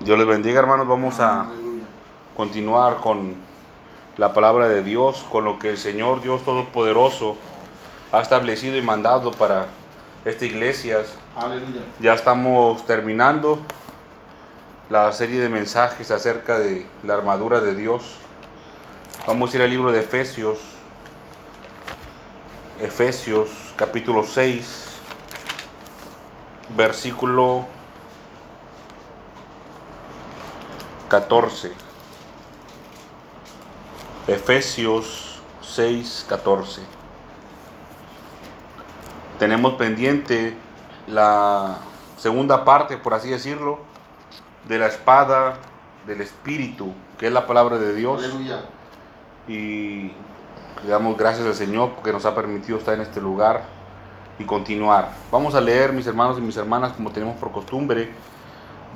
Dios les bendiga, hermanos. Vamos a continuar con la palabra de Dios, con lo que el Señor Dios Todopoderoso ha establecido y mandado para esta iglesia. Aleluya. Ya estamos terminando la serie de mensajes acerca de la armadura de Dios. Vamos a ir al libro de Efesios. Efesios capítulo 6, versículo 14. Efesios 6, 14. Tenemos pendiente la segunda parte, por así decirlo, de la espada del Espíritu, que es la palabra de Dios. Aleluya. Y le damos gracias al Señor porque nos ha permitido estar en este lugar y continuar. Vamos a leer, mis hermanos y mis hermanas, como tenemos por costumbre.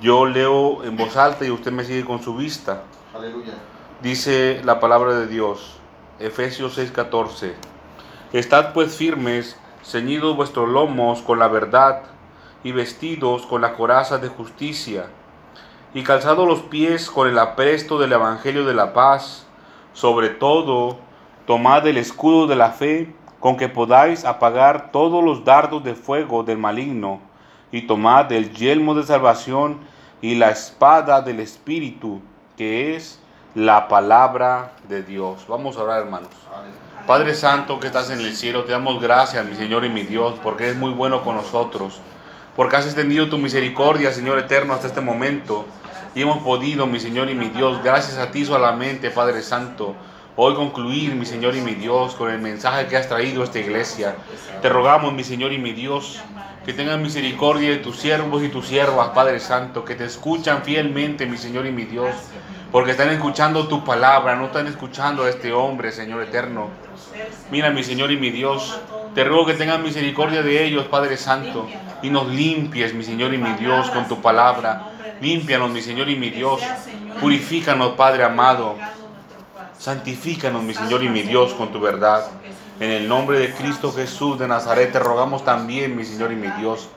Yo leo en voz alta y usted me sigue con su vista. Aleluya. Dice la palabra de Dios, Efesios 6:14. Estad pues firmes, ceñidos vuestros lomos con la verdad y vestidos con la coraza de justicia, y calzados los pies con el apresto del Evangelio de la paz. Sobre todo, tomad el escudo de la fe, con que podáis apagar todos los dardos de fuego del maligno, y tomad el yelmo de salvación y la espada del Espíritu, que es la palabra de Dios. Vamos a orar, hermanos. Padre Santo que estás en el cielo, te damos gracias, mi Señor y mi Dios, porque eres muy bueno con nosotros, porque has extendido tu misericordia, Señor eterno, hasta este momento. Y hemos podido, mi Señor y mi Dios, gracias a ti solamente, Padre Santo, hoy concluir, mi Señor y mi Dios, con el mensaje que has traído a esta iglesia. Te rogamos, mi Señor y mi Dios, que tengas misericordia de tus siervos y tus siervas, Padre Santo, que te escuchan fielmente, mi Señor y mi Dios, porque están escuchando tu palabra, no están escuchando a este hombre, Señor eterno. Mira, mi Señor y mi Dios, te ruego que tengas misericordia de ellos, Padre Santo, y nos limpies, mi Señor y mi Dios, con tu palabra. Límpianos, mi Señor y mi Dios. Purifícanos, Padre amado. Santifícanos, mi Señor y mi Dios, con tu verdad. En el nombre de Cristo Jesús de Nazaret te rogamos también, mi Señor y mi Dios,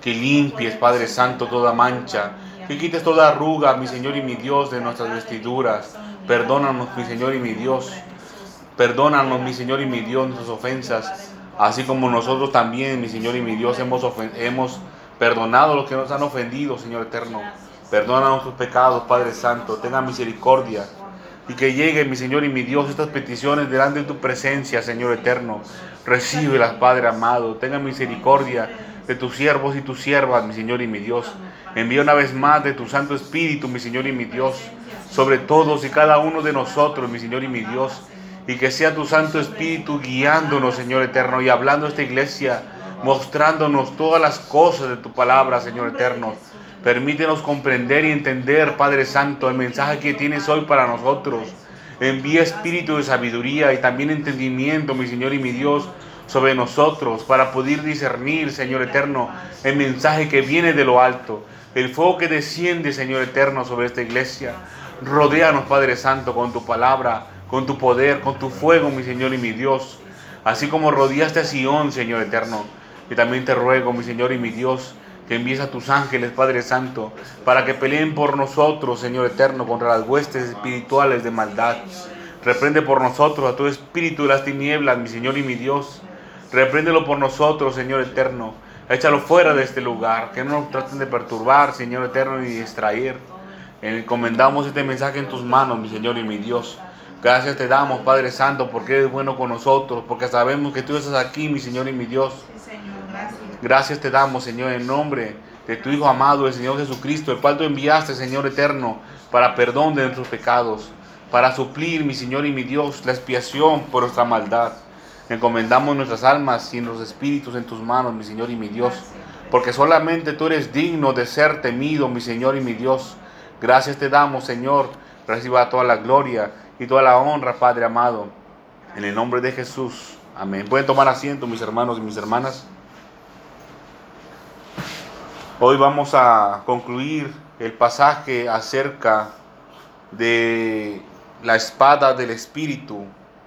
que limpies, Padre Santo, toda mancha, que quites toda arruga, mi Señor y mi Dios, de nuestras vestiduras. Perdónanos, mi Señor y mi Dios. Perdónanos, mi Señor y mi Dios, nuestras ofensas, así como nosotros también, mi Señor y mi Dios, hemos, perdonado a los que nos han ofendido, Señor eterno. Perdona nuestros pecados, Padre Santo. Tenga misericordia. Y que lleguen, mi Señor y mi Dios, estas peticiones delante de tu presencia, Señor eterno. Recíbelas, Padre amado. Tenga misericordia de tus siervos y tus siervas, mi Señor y mi Dios. Envía una vez más de tu Santo Espíritu, mi Señor y mi Dios, sobre todos y cada uno de nosotros, mi Señor y mi Dios. Y que sea tu Santo Espíritu guiándonos, Señor eterno, y hablando a esta iglesia, mostrándonos todas las cosas de tu palabra, Señor eterno. Permítenos comprender y entender, Padre Santo, el mensaje que tienes hoy para nosotros. Envía espíritu de sabiduría y también entendimiento, mi Señor y mi Dios, sobre nosotros para poder discernir, Señor eterno, el mensaje que viene de lo alto, el fuego que desciende, Señor eterno, sobre esta iglesia. Rodéanos, Padre Santo, con tu palabra, con tu poder, con tu fuego, mi Señor y mi Dios. Así como rodeaste a Sión, Señor eterno. Y también te ruego, mi Señor y mi Dios, que envíes a tus ángeles, Padre Santo, para que peleen por nosotros, Señor eterno, contra las huestes espirituales de maldad. Reprende por nosotros a tu espíritu de las tinieblas, mi Señor y mi Dios. Repréndelo por nosotros, Señor eterno. Échalo fuera de este lugar, que no nos traten de perturbar, Señor eterno, ni distraer. Encomendamos este mensaje en tus manos, mi Señor y mi Dios. Gracias te damos, Padre Santo, porque eres bueno con nosotros, porque sabemos que tú estás aquí, mi Señor y mi Dios. Gracias te damos, Señor, en nombre de tu Hijo amado, el Señor Jesucristo, el cual tú enviaste, Señor eterno, para perdón de nuestros pecados, para suplir, mi Señor y mi Dios, la expiación por nuestra maldad. Encomendamos nuestras almas y nuestros espíritus en tus manos, mi Señor y mi Dios. porque solamente tú eres digno de ser temido, mi Señor y mi Dios. Gracias te damos, Señor. Reciba toda la gloria y toda la honra, Padre amado. En el nombre de Jesús. Amén. Pueden tomar asiento, mis hermanos y mis hermanas. Hoy vamos a concluir el pasaje acerca de la espada del Espíritu,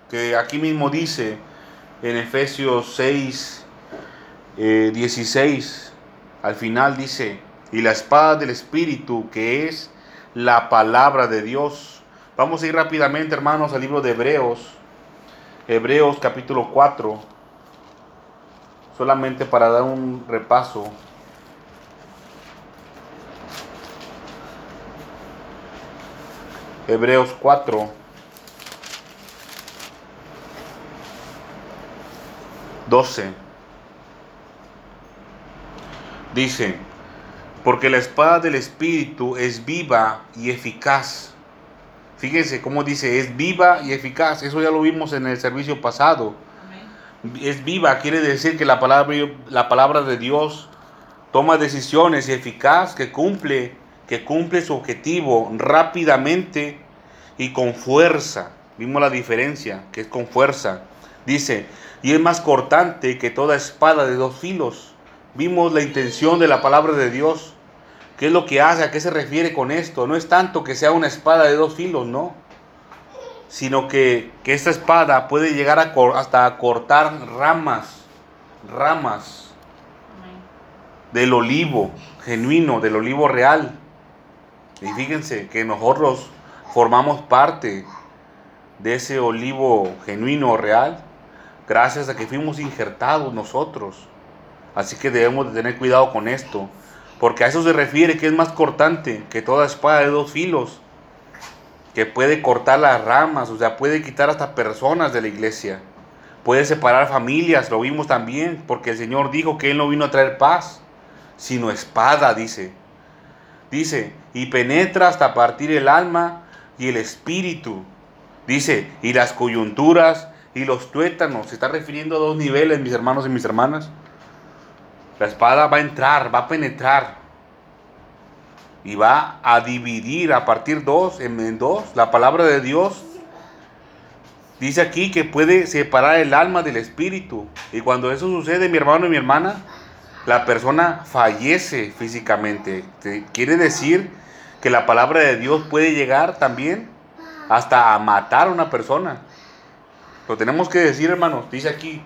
que aquí mismo dice en Efesios 6, 16, eh, al final dice, y la espada del Espíritu, que es la palabra de Dios. Vamos a ir rápidamente, hermanos, al libro de Hebreos, Hebreos capítulo 4, solamente para dar un repaso. Hebreos 4. 12. Dice, porque la espada del Espíritu es viva y eficaz. Fíjense cómo dice, es viva y eficaz. Eso ya lo vimos en el servicio pasado. Es viva, quiere decir que la palabra, la palabra de Dios toma decisiones y eficaz que cumple que cumple su objetivo rápidamente y con fuerza. Vimos la diferencia, que es con fuerza. Dice, y es más cortante que toda espada de dos filos. Vimos la intención de la palabra de Dios. ¿Qué es lo que hace? ¿A qué se refiere con esto? No es tanto que sea una espada de dos filos, no. Sino que, que esta espada puede llegar a, hasta a cortar ramas, ramas del olivo genuino, del olivo real. Y fíjense que nosotros formamos parte de ese olivo genuino real gracias a que fuimos injertados nosotros. Así que debemos de tener cuidado con esto, porque a eso se refiere que es más cortante que toda espada de dos filos, que puede cortar las ramas, o sea, puede quitar hasta personas de la iglesia, puede separar familias, lo vimos también, porque el Señor dijo que Él no vino a traer paz, sino espada, dice. Dice, y penetra hasta partir el alma y el espíritu. Dice, y las coyunturas y los tuétanos. Se está refiriendo a dos niveles, mis hermanos y mis hermanas. La espada va a entrar, va a penetrar. Y va a dividir a partir dos, en dos. La palabra de Dios dice aquí que puede separar el alma del espíritu. Y cuando eso sucede, mi hermano y mi hermana, la persona fallece físicamente. Quiere decir que la palabra de Dios puede llegar también hasta a matar a una persona. Lo tenemos que decir, hermanos. Dice aquí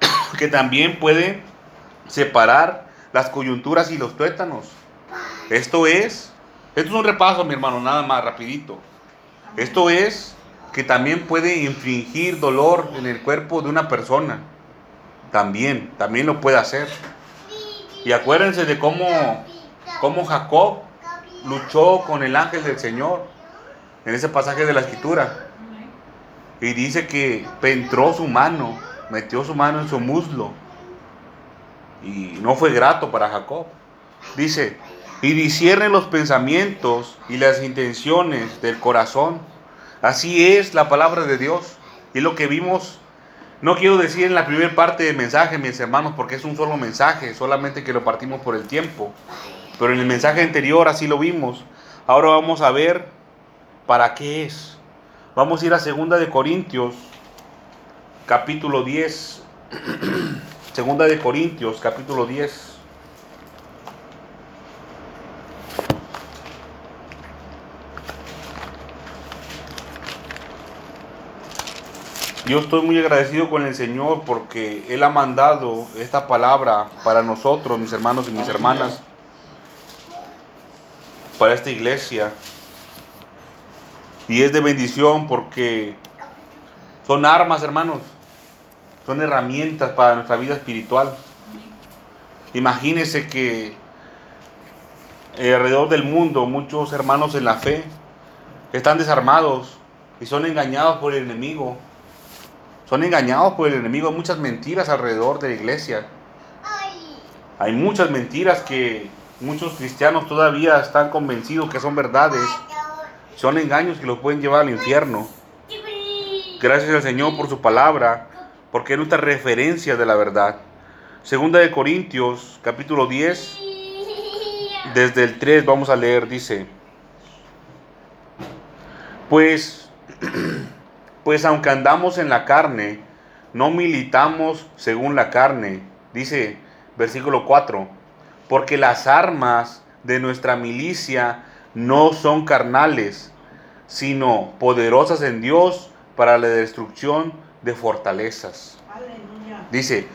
que también puede separar las coyunturas y los tuétanos. Esto es, esto es un repaso, mi hermano, nada más rapidito. Esto es que también puede infringir dolor en el cuerpo de una persona. También, también lo puede hacer. Y acuérdense de cómo, cómo Jacob luchó con el ángel del Señor en ese pasaje de la escritura. Y dice que entró su mano, metió su mano en su muslo. Y no fue grato para Jacob. Dice, y disciernen los pensamientos y las intenciones del corazón. Así es la palabra de Dios. Y lo que vimos no quiero decir en la primera parte del mensaje, mis hermanos, porque es un solo mensaje, solamente que lo partimos por el tiempo. Pero en el mensaje anterior así lo vimos. Ahora vamos a ver para qué es. Vamos a ir a Segunda de Corintios, capítulo 10. Segunda de Corintios, capítulo 10. Yo estoy muy agradecido con el Señor porque Él ha mandado esta palabra para nosotros, mis hermanos y mis hermanas, para esta iglesia. Y es de bendición porque son armas, hermanos, son herramientas para nuestra vida espiritual. Imagínense que alrededor del mundo muchos hermanos en la fe están desarmados y son engañados por el enemigo son engañados por el enemigo. Hay muchas mentiras alrededor de la iglesia. Hay muchas mentiras que muchos cristianos todavía están convencidos que son verdades. Son engaños que los pueden llevar al infierno. Gracias al Señor por su palabra, porque es nuestra referencia de la verdad. Segunda de Corintios, capítulo 10, desde el 3 vamos a leer, dice, pues, pues aunque andamos en la carne, no militamos según la carne, dice versículo 4, porque las armas de nuestra milicia no son carnales, sino poderosas en Dios para la destrucción de fortalezas. Dice,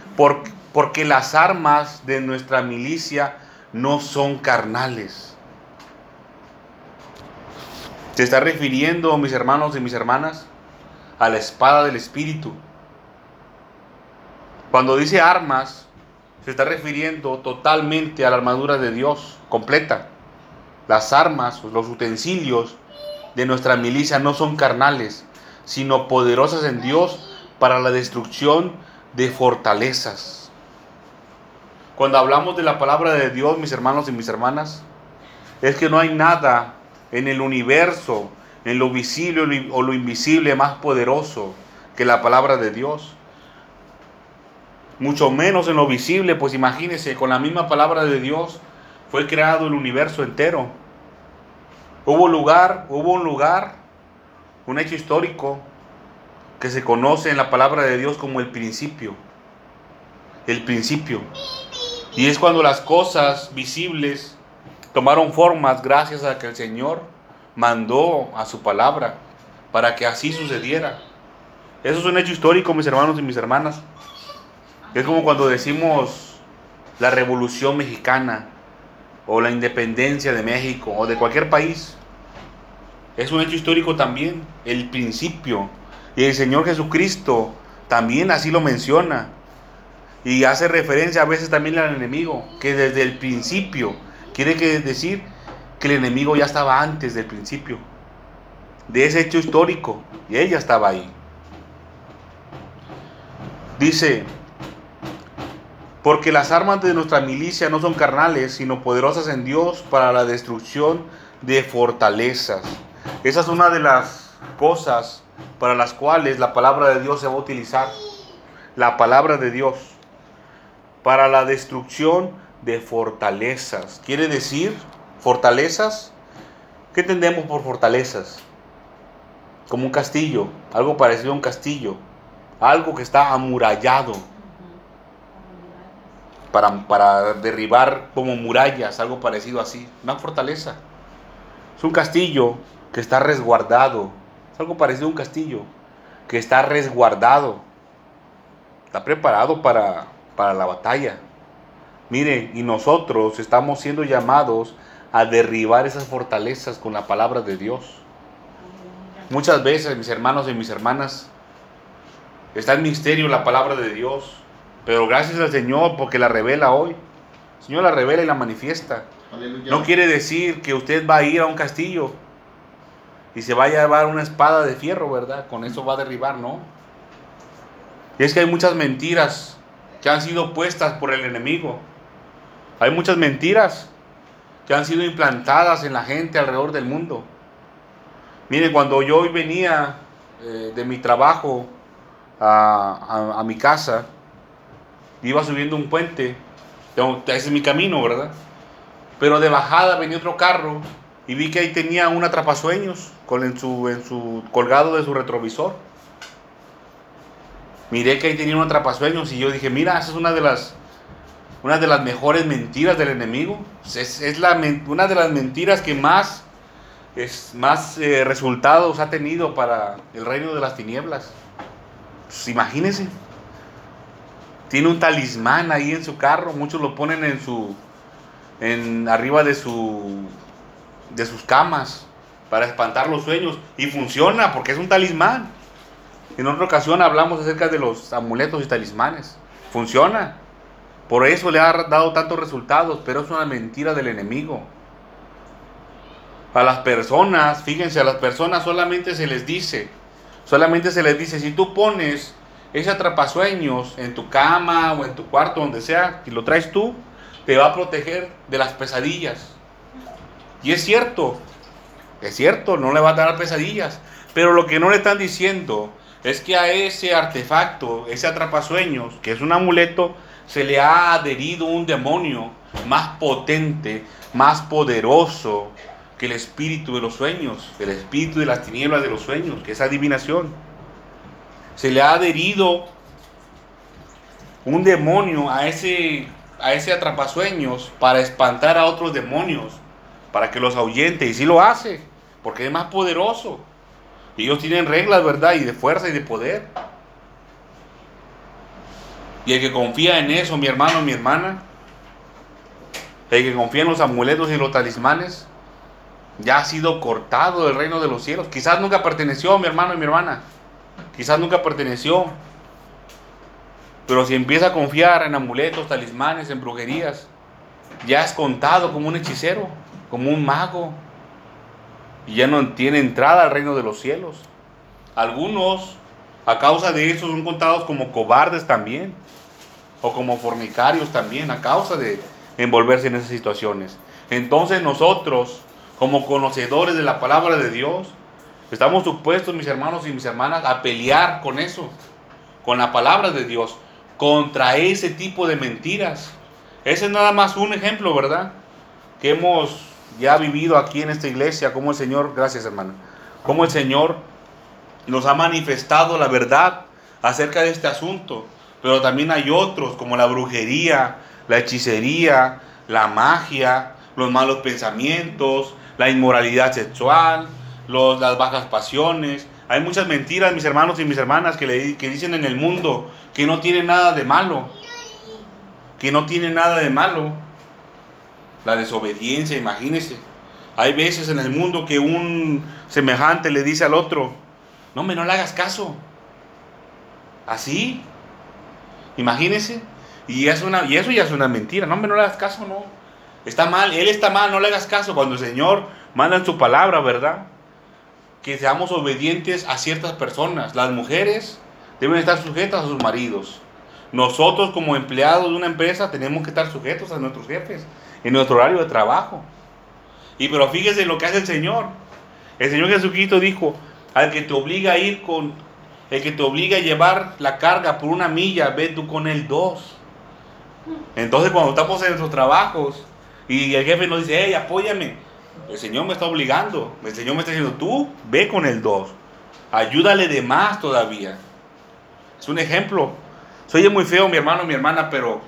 porque las armas de nuestra milicia no son carnales. Se está refiriendo, mis hermanos y mis hermanas, a la espada del Espíritu. Cuando dice armas, se está refiriendo totalmente a la armadura de Dios, completa. Las armas, los utensilios de nuestra milicia no son carnales, sino poderosas en Dios para la destrucción de fortalezas. Cuando hablamos de la palabra de Dios, mis hermanos y mis hermanas, es que no hay nada en el universo, en lo visible o lo invisible más poderoso que la palabra de Dios. Mucho menos en lo visible, pues imagínense, con la misma palabra de Dios fue creado el universo entero. Hubo lugar, hubo un lugar, un hecho histórico que se conoce en la palabra de Dios como el principio. El principio. Y es cuando las cosas visibles tomaron formas gracias a que el Señor mandó a su palabra para que así sucediera. Eso es un hecho histórico, mis hermanos y mis hermanas. Es como cuando decimos la revolución mexicana o la independencia de México o de cualquier país. Es un hecho histórico también, el principio. Y el Señor Jesucristo también así lo menciona. Y hace referencia a veces también al enemigo, que desde el principio quiere decir que el enemigo ya estaba antes del principio, de ese hecho histórico, y ella estaba ahí. Dice, porque las armas de nuestra milicia no son carnales, sino poderosas en Dios para la destrucción de fortalezas. Esa es una de las cosas para las cuales la palabra de Dios se va a utilizar. La palabra de Dios para la destrucción de fortalezas. Quiere decir, fortalezas, ¿qué entendemos por fortalezas? Como un castillo, algo parecido a un castillo, algo que está amurallado para, derribar como murallas, algo parecido así, una fortaleza. Es un castillo que está resguardado, es algo parecido a un castillo que está resguardado, está preparado para, para la batalla. Miren, y nosotros estamos siendo llamados a derribar esas fortalezas con la palabra de Dios. Muchas veces, mis hermanos y mis hermanas, está en misterio la palabra de Dios. Pero gracias al Señor porque la revela hoy. El Señor la revela y la manifiesta. No quiere decir que usted va a ir a un castillo y se va a llevar una espada de fierro, ¿verdad? Con eso va a derribar, ¿no? Y es que hay muchas mentiras que han sido puestas por el enemigo. Hay muchas mentiras que han sido implantadas en la gente alrededor del mundo. Miren, cuando yo hoy venía eh, de mi trabajo a mi casa, iba subiendo un puente, ese es mi camino, ¿verdad? Pero de bajada venía otro carro y vi que ahí tenía un atrapasueños con en su, en su colgado de su retrovisor. Miré que ahí tenía un atrapasueños y yo dije, mira, esa es una de las, una de las mejores mentiras del enemigo. Es, es la, una de las mentiras que más, es, más eh, resultados ha tenido para el reino de las tinieblas. Pues imagínense. Tiene un talismán ahí en su carro, muchos lo ponen en su en arriba de su de sus camas para espantar los sueños y funciona porque es un talismán. En otra ocasión hablamos acerca de los amuletos y talismanes. Funciona. Por eso le ha dado tantos resultados, pero es una mentira del enemigo. A las personas, fíjense, a las personas solamente se les dice, solamente se les dice, si tú pones ese atrapasueños en tu cama o en tu cuarto, donde sea, y lo traes tú, te va a proteger de las pesadillas. Y es cierto, es cierto, no le va a dar pesadillas. Pero lo que no le están diciendo es que a ese artefacto, ese atrapasueños, que es un amuleto, se le ha adherido un demonio más potente, más poderoso que el espíritu de los sueños, el espíritu de las tinieblas de los sueños, que es adivinación. Se le ha adherido un demonio a ese, a ese atrapasueños para espantar a otros demonios, para que los ahuyente, y sí lo hace, porque es más poderoso. Ellos tienen reglas, ¿verdad? Y de fuerza y de poder. Y el que confía en eso, mi hermano, mi hermana, el que confía en los amuletos y los talismanes, ya ha sido cortado del reino de los cielos. Quizás nunca perteneció, mi hermano y mi hermana. Quizás nunca perteneció. Pero si empieza a confiar en amuletos, talismanes, en brujerías, ya es contado como un hechicero, como un mago. Y ya no tiene entrada al reino de los cielos. Algunos, a causa de eso, son contados como cobardes también o como fornicarios también a causa de envolverse en esas situaciones. Entonces nosotros, como conocedores de la palabra de Dios, estamos supuestos, mis hermanos y mis hermanas, a pelear con eso, con la palabra de Dios, contra ese tipo de mentiras. Ese es nada más un ejemplo, ¿verdad? Que hemos ya vivido aquí en esta iglesia, como el Señor, gracias hermano, como el Señor nos ha manifestado la verdad acerca de este asunto pero también hay otros como la brujería, la hechicería, la magia, los malos pensamientos, la inmoralidad sexual, los, las bajas pasiones. Hay muchas mentiras, mis hermanos y mis hermanas, que, le, que dicen en el mundo que no tiene nada de malo. Que no tiene nada de malo. La desobediencia, imagínense. Hay veces en el mundo que un semejante le dice al otro, no me no le hagas caso. Así, Imagínese. Y, es una, y eso ya es una mentira. No, hombre, no le hagas caso, no. Está mal, él está mal, no le hagas caso. Cuando el Señor manda en su palabra, ¿verdad? Que seamos obedientes a ciertas personas. Las mujeres deben estar sujetas a sus maridos. Nosotros como empleados de una empresa tenemos que estar sujetos a nuestros jefes en nuestro horario de trabajo. Y pero fíjese lo que hace el Señor. El Señor Jesucristo dijo, al que te obliga a ir con, el que te obliga a llevar la carga por una milla, ve tú con él dos. Entonces cuando estamos en nuestros trabajos y el jefe nos dice, hey, apóyame, el Señor me está obligando, el Señor me está diciendo, tú ve con el dos, ayúdale de más todavía. Es un ejemplo. Soy muy feo mi hermano, mi hermana, pero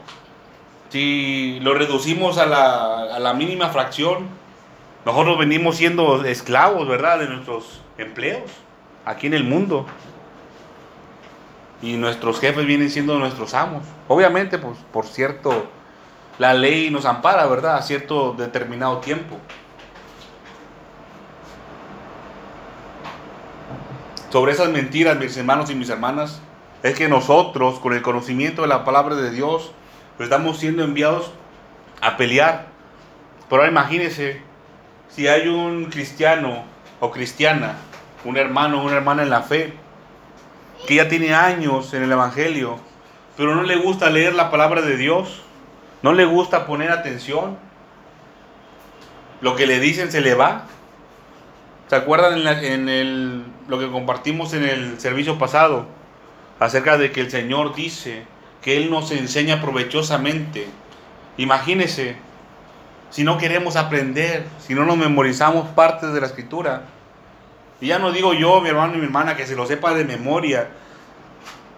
si lo reducimos a la, a la mínima fracción, nosotros venimos siendo esclavos, ¿verdad?, de nuestros empleos aquí en el mundo y nuestros jefes vienen siendo nuestros amos. Obviamente, pues por cierto, la ley nos ampara, ¿verdad? A cierto determinado tiempo. Sobre esas mentiras, mis hermanos y mis hermanas, es que nosotros, con el conocimiento de la palabra de Dios, estamos siendo enviados a pelear. Pero imagínense, si hay un cristiano o cristiana, un hermano o una hermana en la fe, que ya tiene años en el Evangelio, pero no le gusta leer la palabra de Dios, no le gusta poner atención, lo que le dicen se le va. ¿Se acuerdan en, el, lo que compartimos en el servicio pasado? Acerca de que el Señor dice que Él nos enseña provechosamente. Imagínese, si no queremos aprender, si no nos memorizamos partes de la escritura, y ya no digo yo, mi hermano y mi hermana, que se lo sepa de memoria.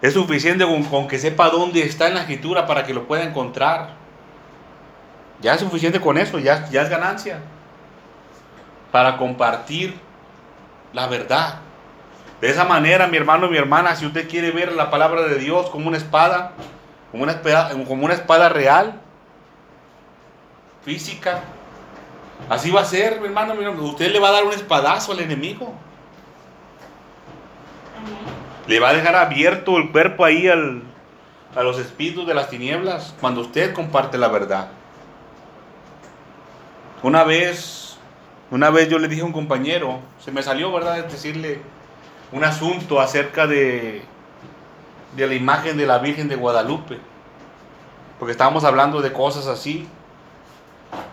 Es suficiente con, que sepa dónde está en la escritura para que lo pueda encontrar. Ya es suficiente con eso, ya, es ganancia. Para compartir la verdad. De esa manera, mi hermano y mi hermana, si usted quiere ver la palabra de Dios como una espada, como una espada, como una espada real, física, así va a ser, mi hermano, mi hermano. Usted le va a dar un espadazo al enemigo. Le va a dejar abierto el cuerpo ahí al, a los espíritus de las tinieblas cuando usted comparte la verdad. Una vez, una vez yo le dije a un compañero, se me salió, ¿verdad?, decirle un asunto acerca de, de la imagen de la Virgen de Guadalupe. Porque estábamos hablando de cosas así.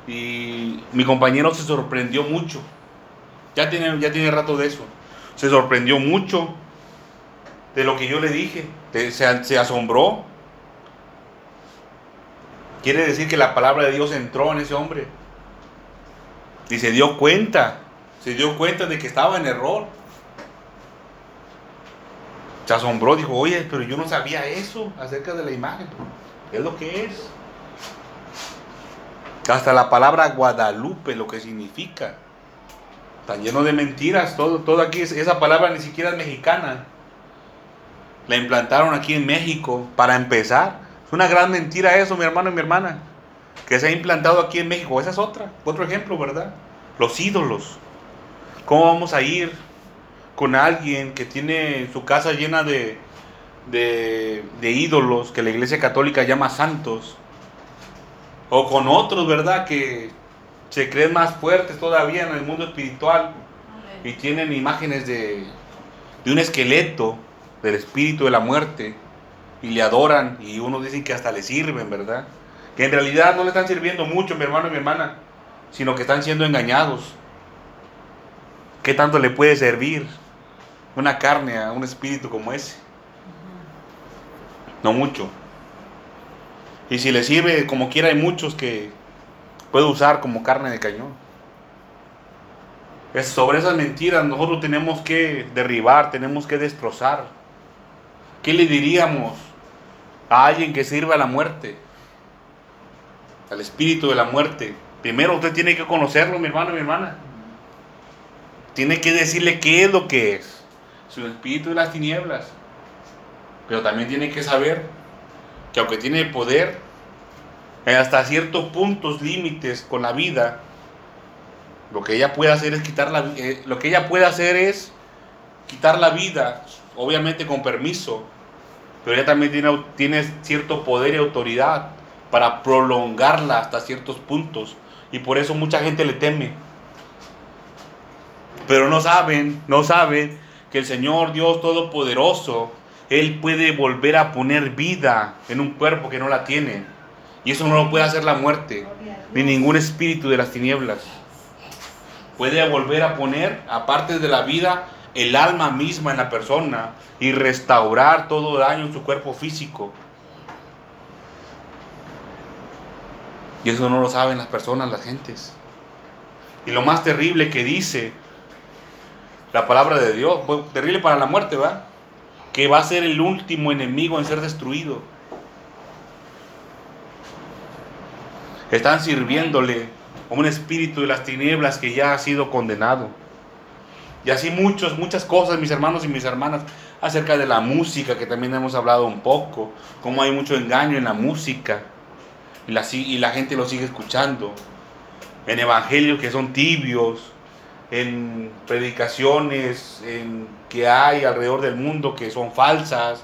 Y mi compañero se sorprendió mucho. Ya tiene, ya tiene rato de eso. Se sorprendió mucho de lo que yo le dije. Se, se asombró. Quiere decir que la palabra de Dios entró en ese hombre. Y se dio cuenta, se dio cuenta de que estaba en error. Se asombró, dijo, oye, pero yo no sabía eso acerca de la imagen. Es lo que es. Hasta la palabra Guadalupe, lo que significa. Está lleno de mentiras. Todo, todo aquí, esa palabra ni siquiera es mexicana. La implantaron aquí en México para empezar. Es una gran mentira eso, mi hermano y mi hermana. Que se ha implantado aquí en México. Esa es otra. Otro ejemplo, ¿verdad? Los ídolos. ¿Cómo vamos a ir con alguien que tiene su casa llena de, de, de ídolos que la Iglesia Católica llama santos? O con otros, ¿verdad? Que se creen más fuertes todavía en el mundo espiritual y tienen imágenes de, de un esqueleto del espíritu de la muerte y le adoran y unos dicen que hasta le sirven, ¿verdad? Que en realidad no le están sirviendo mucho, mi hermano y mi hermana, sino que están siendo engañados. ¿Qué tanto le puede servir una carne a un espíritu como ese? No mucho. Y si le sirve, como quiera, hay muchos que puede usar como carne de cañón. Es sobre esas mentiras nosotros tenemos que derribar, tenemos que destrozar. ¿Qué le diríamos a alguien que sirva a la muerte? Al espíritu de la muerte. Primero usted tiene que conocerlo, mi hermano, mi hermana. Tiene que decirle qué es lo que es. Su espíritu de las tinieblas. Pero también tiene que saber que aunque tiene poder, hasta ciertos puntos límites con la vida, lo que ella puede hacer es quitar la eh, lo que ella puede hacer es quitar la vida, obviamente con permiso, pero ella también tiene, tiene cierto poder y autoridad para prolongarla hasta ciertos puntos y por eso mucha gente le teme. Pero no saben, no saben que el Señor Dios Todopoderoso él puede volver a poner vida en un cuerpo que no la tiene. Y eso no lo puede hacer la muerte, ni ningún espíritu de las tinieblas. Puede volver a poner, aparte de la vida, el alma misma en la persona y restaurar todo daño en su cuerpo físico. Y eso no lo saben las personas, las gentes. Y lo más terrible que dice la palabra de Dios, terrible para la muerte, ¿va? que va a ser el último enemigo en ser destruido. Están sirviéndole a un espíritu de las tinieblas que ya ha sido condenado. Y así muchas, muchas cosas, mis hermanos y mis hermanas, acerca de la música, que también hemos hablado un poco, cómo hay mucho engaño en la música, y la, y la gente lo sigue escuchando, en evangelios que son tibios, en predicaciones en, que hay alrededor del mundo que son falsas,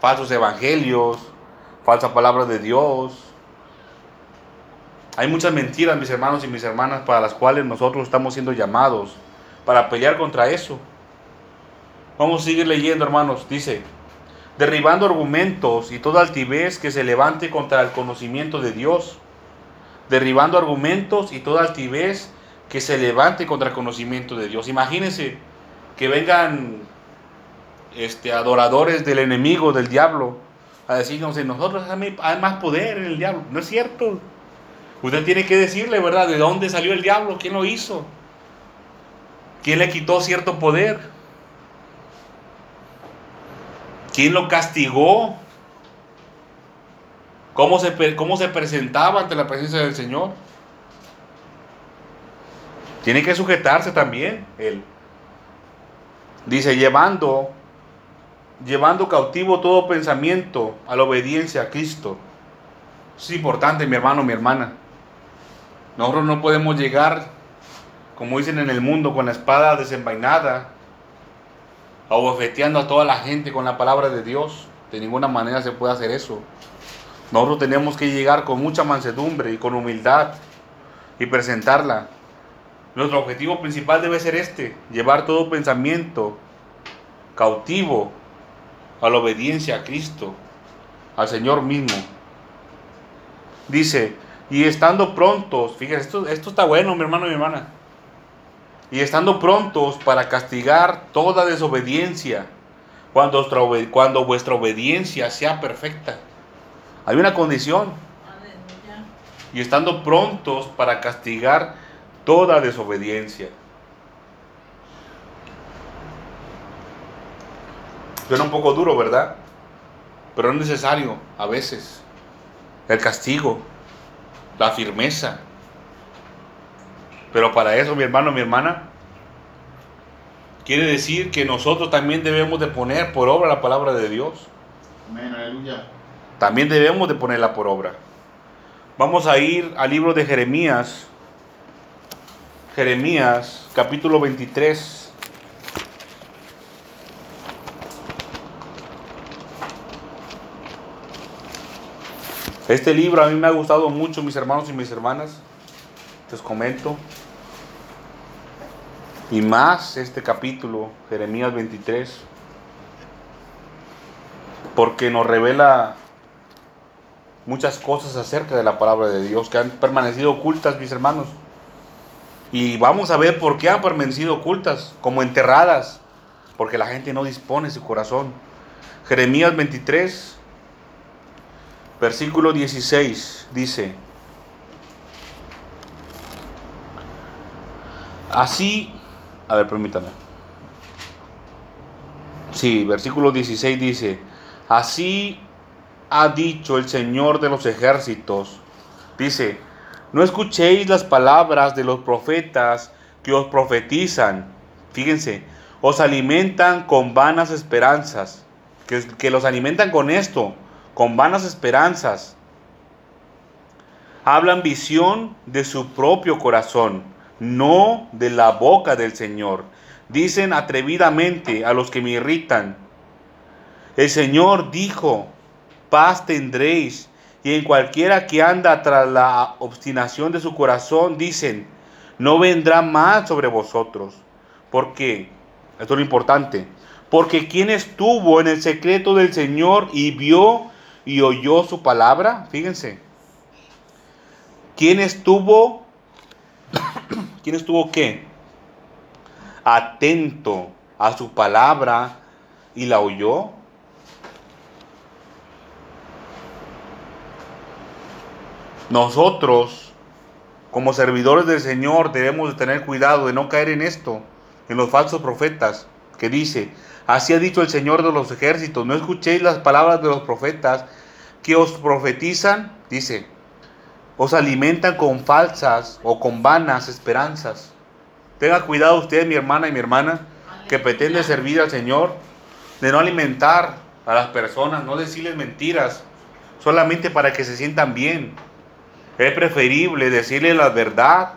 falsos evangelios, falsa palabra de Dios. Hay muchas mentiras, mis hermanos y mis hermanas, para las cuales nosotros estamos siendo llamados para pelear contra eso. Vamos a seguir leyendo, hermanos. Dice, derribando argumentos y toda altivez que se levante contra el conocimiento de Dios. Derribando argumentos y toda altivez que se levante contra el conocimiento de Dios. Imagínense que vengan este, adoradores del enemigo, del diablo, a decirnos, en nosotros hay más poder en el diablo. No es cierto. Usted tiene que decirle, ¿verdad? ¿De dónde salió el diablo? ¿Quién lo hizo? ¿Quién le quitó cierto poder? ¿Quién lo castigó? ¿Cómo se, cómo se presentaba ante la presencia del Señor? Tiene que sujetarse también él. Dice, llevando, llevando cautivo todo pensamiento a la obediencia a Cristo. es importante, mi hermano, mi hermana. Nosotros no podemos llegar, como dicen en el mundo, con la espada desenvainada, abofeteando a toda la gente con la palabra de Dios. De ninguna manera se puede hacer eso. Nosotros tenemos que llegar con mucha mansedumbre y con humildad y presentarla nuestro objetivo principal debe ser este, llevar todo pensamiento cautivo a la obediencia a Cristo, al Señor mismo. Dice, y estando prontos, fíjense, esto, esto está bueno, mi hermano y mi hermana, y estando prontos para castigar toda desobediencia, cuando, cuando vuestra obediencia sea perfecta. Hay una condición. y estando prontos para castigar toda desobediencia. Suena un poco duro, ¿verdad? Pero es necesario a veces. El castigo, la firmeza. Pero para eso, mi hermano, mi hermana, quiere decir que nosotros también debemos de poner por obra la palabra de Dios. Amén, aleluya. También debemos de ponerla por obra. Vamos a ir al libro de Jeremías. Jeremías, capítulo 23. Este libro a mí me ha gustado mucho, mis hermanos y mis hermanas. Les comento. Y más este capítulo, Jeremías 23. Porque nos revela muchas cosas acerca de la palabra de Dios que han permanecido ocultas, mis hermanos. Y vamos a ver por qué han permanecido ocultas, como enterradas, porque la gente no dispone su corazón. Jeremías 23, versículo 16, dice, así, a ver, permítame. Sí, versículo 16 dice, así ha dicho el Señor de los ejércitos. Dice, no escuchéis las palabras de los profetas que os profetizan. Fíjense, os alimentan con vanas esperanzas. Que, que los alimentan con esto, con vanas esperanzas. Hablan visión de su propio corazón, no de la boca del Señor. Dicen atrevidamente a los que me irritan. El Señor dijo, paz tendréis. Y en cualquiera que anda tras la obstinación de su corazón, dicen, no vendrá más sobre vosotros. Porque, esto es lo importante, porque quien estuvo en el secreto del Señor y vio y oyó su palabra, fíjense, ¿quién estuvo, quién estuvo qué? Atento a su palabra y la oyó. Nosotros, como servidores del Señor, debemos de tener cuidado de no caer en esto, en los falsos profetas, que dice, así ha dicho el Señor de los ejércitos, no escuchéis las palabras de los profetas que os profetizan, dice, os alimentan con falsas o con vanas esperanzas. Tenga cuidado usted, mi hermana y mi hermana, que pretende servir al Señor, de no alimentar a las personas, no decirles mentiras, solamente para que se sientan bien. Es preferible decirle la verdad,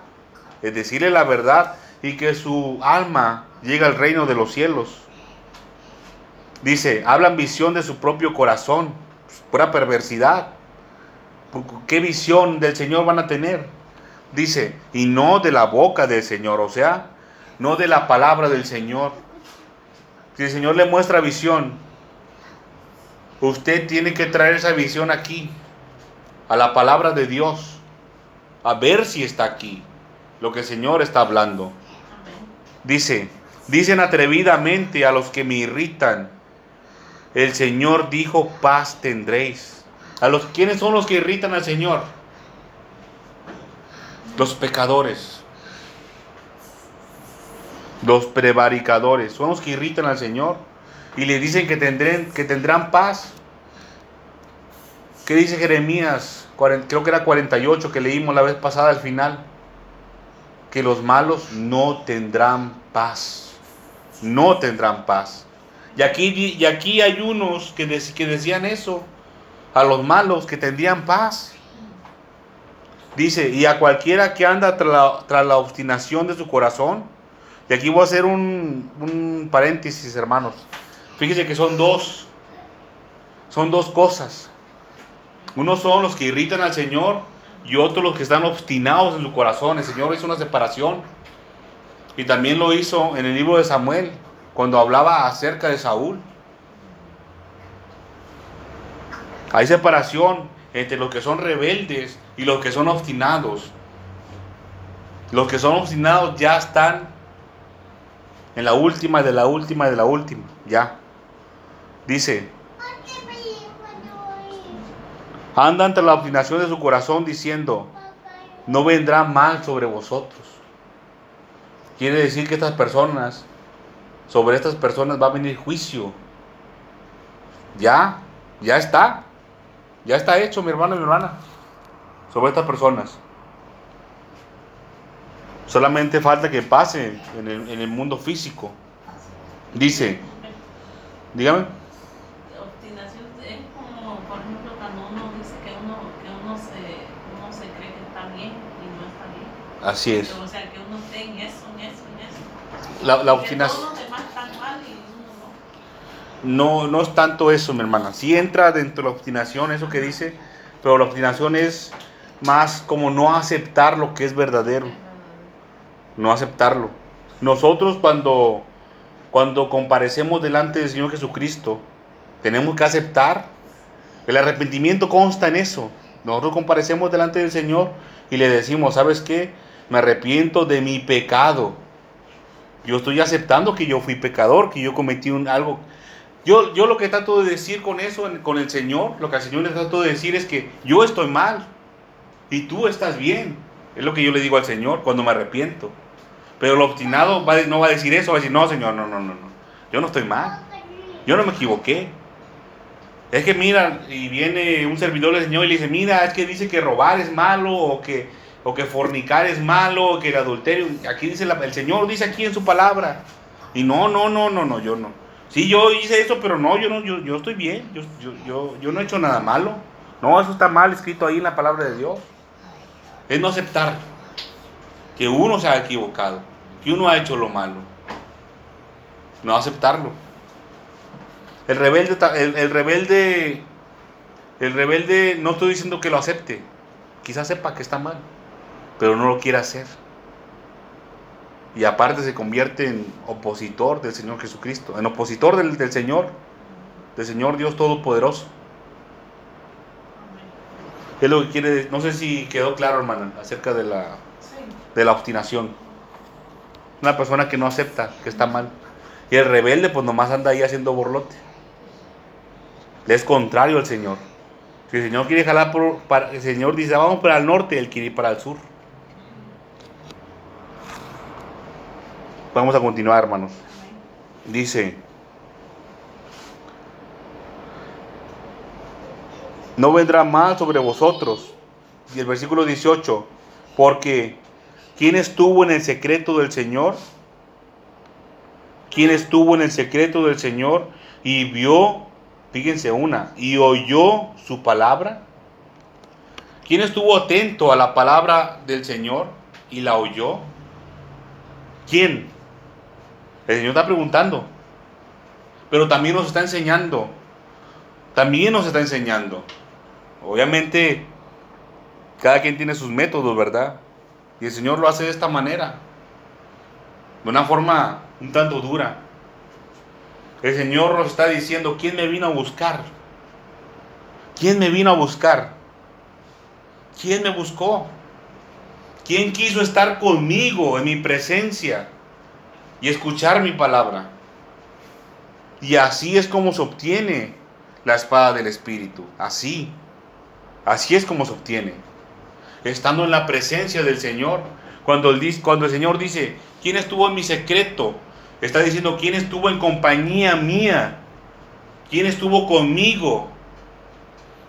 es decirle la verdad y que su alma llegue al reino de los cielos. Dice, hablan visión de su propio corazón, pura perversidad. ¿Qué visión del Señor van a tener? Dice, y no de la boca del Señor, o sea, no de la palabra del Señor. Si el Señor le muestra visión, usted tiene que traer esa visión aquí, a la palabra de Dios, a ver si está aquí lo que el Señor está hablando. Dice, dicen atrevidamente a los que me irritan, el Señor dijo, paz tendréis. ¿A los quiénes son los que irritan al Señor? Los pecadores. Los prevaricadores. Son los que irritan al Señor. Y le dicen que, tendrán, que tendrán paz. ¿Qué dice Jeremías? Creo que era 48 que leímos la vez pasada al final. Que los malos no tendrán paz. No tendrán paz. Y aquí, y aquí hay unos que, que decían eso. A los malos que tendrían paz. Dice, y a cualquiera que anda tras la, obstinación de su corazón. Y aquí voy a hacer un, un paréntesis, hermanos. Fíjense que son dos. Son dos cosas. Unos son los que irritan al Señor y otros los que están obstinados en su corazón. El Señor hizo una separación. Y también lo hizo en el libro de Samuel, cuando hablaba acerca de Saúl. Hay separación entre los que son rebeldes y los que son obstinados. Los que son obstinados ya están en la última de la última de la última. Ya. Dice, Anda ante la obstinación de su corazón diciendo, no vendrá mal sobre vosotros. Quiere decir que estas personas, sobre estas personas va a venir juicio. Ya, ya está. Ya está hecho, mi hermano y mi hermana. Sobre estas personas. Solamente falta que pase en el, en el mundo físico. Dice, dígame. Obstinación es como, por ejemplo, cuando uno dice que uno, que uno, se, uno se cree que está bien y no está bien. Así es. O sea, que uno esté en eso, en eso, en eso. La, la obstinación. todos los demás están mal y uno no. No, es tanto eso, mi hermana. Sí entra dentro de la obstinación, eso que dice, pero la obstinación es más como no aceptar lo que es verdadero, no aceptarlo. Nosotros cuando, cuando comparecemos delante del Señor Jesucristo, tenemos que aceptar. El arrepentimiento consta en eso. Nosotros comparecemos delante del Señor y le decimos, ¿sabes qué? Me arrepiento de mi pecado. Yo estoy aceptando que yo fui pecador, que yo cometí un, algo. Yo, yo lo que trato de decir con eso, con el Señor, lo que al Señor le trato de decir es que yo estoy mal y tú estás bien. Es lo que yo le digo al Señor cuando me arrepiento. Pero el obstinado no va a decir eso, va a decir, no, Señor, no, no, no, no. Yo no estoy mal. Yo no me equivoqué. Es que mira, y viene un servidor del Señor y le dice, mira, es que dice que robar es malo, o que, o que fornicar es malo, o que el adulterio. Aquí dice, el Señor dice aquí en su palabra. Y no, no, no, no, no, yo no. Sí, yo hice eso, pero no, yo no, yo, yo estoy bien, yo, yo, yo, yo no he hecho nada malo. No, eso está mal escrito ahí en la palabra de Dios. Es no aceptar que uno se ha equivocado, que uno ha hecho lo malo. No aceptarlo. El rebelde, el, el rebelde, el rebelde, no estoy diciendo que lo acepte. Quizás sepa que está mal, pero no lo quiere hacer. Y aparte se convierte en opositor del Señor Jesucristo, en opositor del, Señor, del Señor Dios Todopoderoso. Es lo que quiere. No sé si quedó claro, hermana, acerca de la, de la obstinación. Una persona que no acepta que está mal. Y el rebelde, pues nomás anda ahí haciendo borlote. Le es contrario al Señor. Si el Señor quiere jalar por. El Señor dice, vamos para el norte, Él quiere ir para el sur. Vamos a continuar, hermanos. Dice. No vendrá mal sobre vosotros. Y el versículo 18. Porque ¿quién estuvo en el secreto del Señor? ¿Quién estuvo en el secreto del Señor y vio, fíjense una, y oyó su palabra? ¿Quién estuvo atento a la palabra del Señor y la oyó? ¿Quién? El Señor está preguntando. Pero también nos está enseñando. También nos está enseñando. Obviamente, cada quien tiene sus métodos, ¿verdad? Y el Señor lo hace de esta manera. De una forma un tanto dura. El Señor nos está diciendo, ¿quién me vino a buscar? ¿Quién me vino a buscar? ¿Quién me buscó? ¿Quién quiso estar conmigo en mi presencia y escuchar mi palabra? Y así es como se obtiene la espada del Espíritu. Así. Así es como se obtiene. Estando en la presencia del Señor. Cuando el, cuando el Señor dice, ¿quién estuvo en mi secreto? Está diciendo, ¿quién estuvo en compañía mía? ¿Quién estuvo conmigo?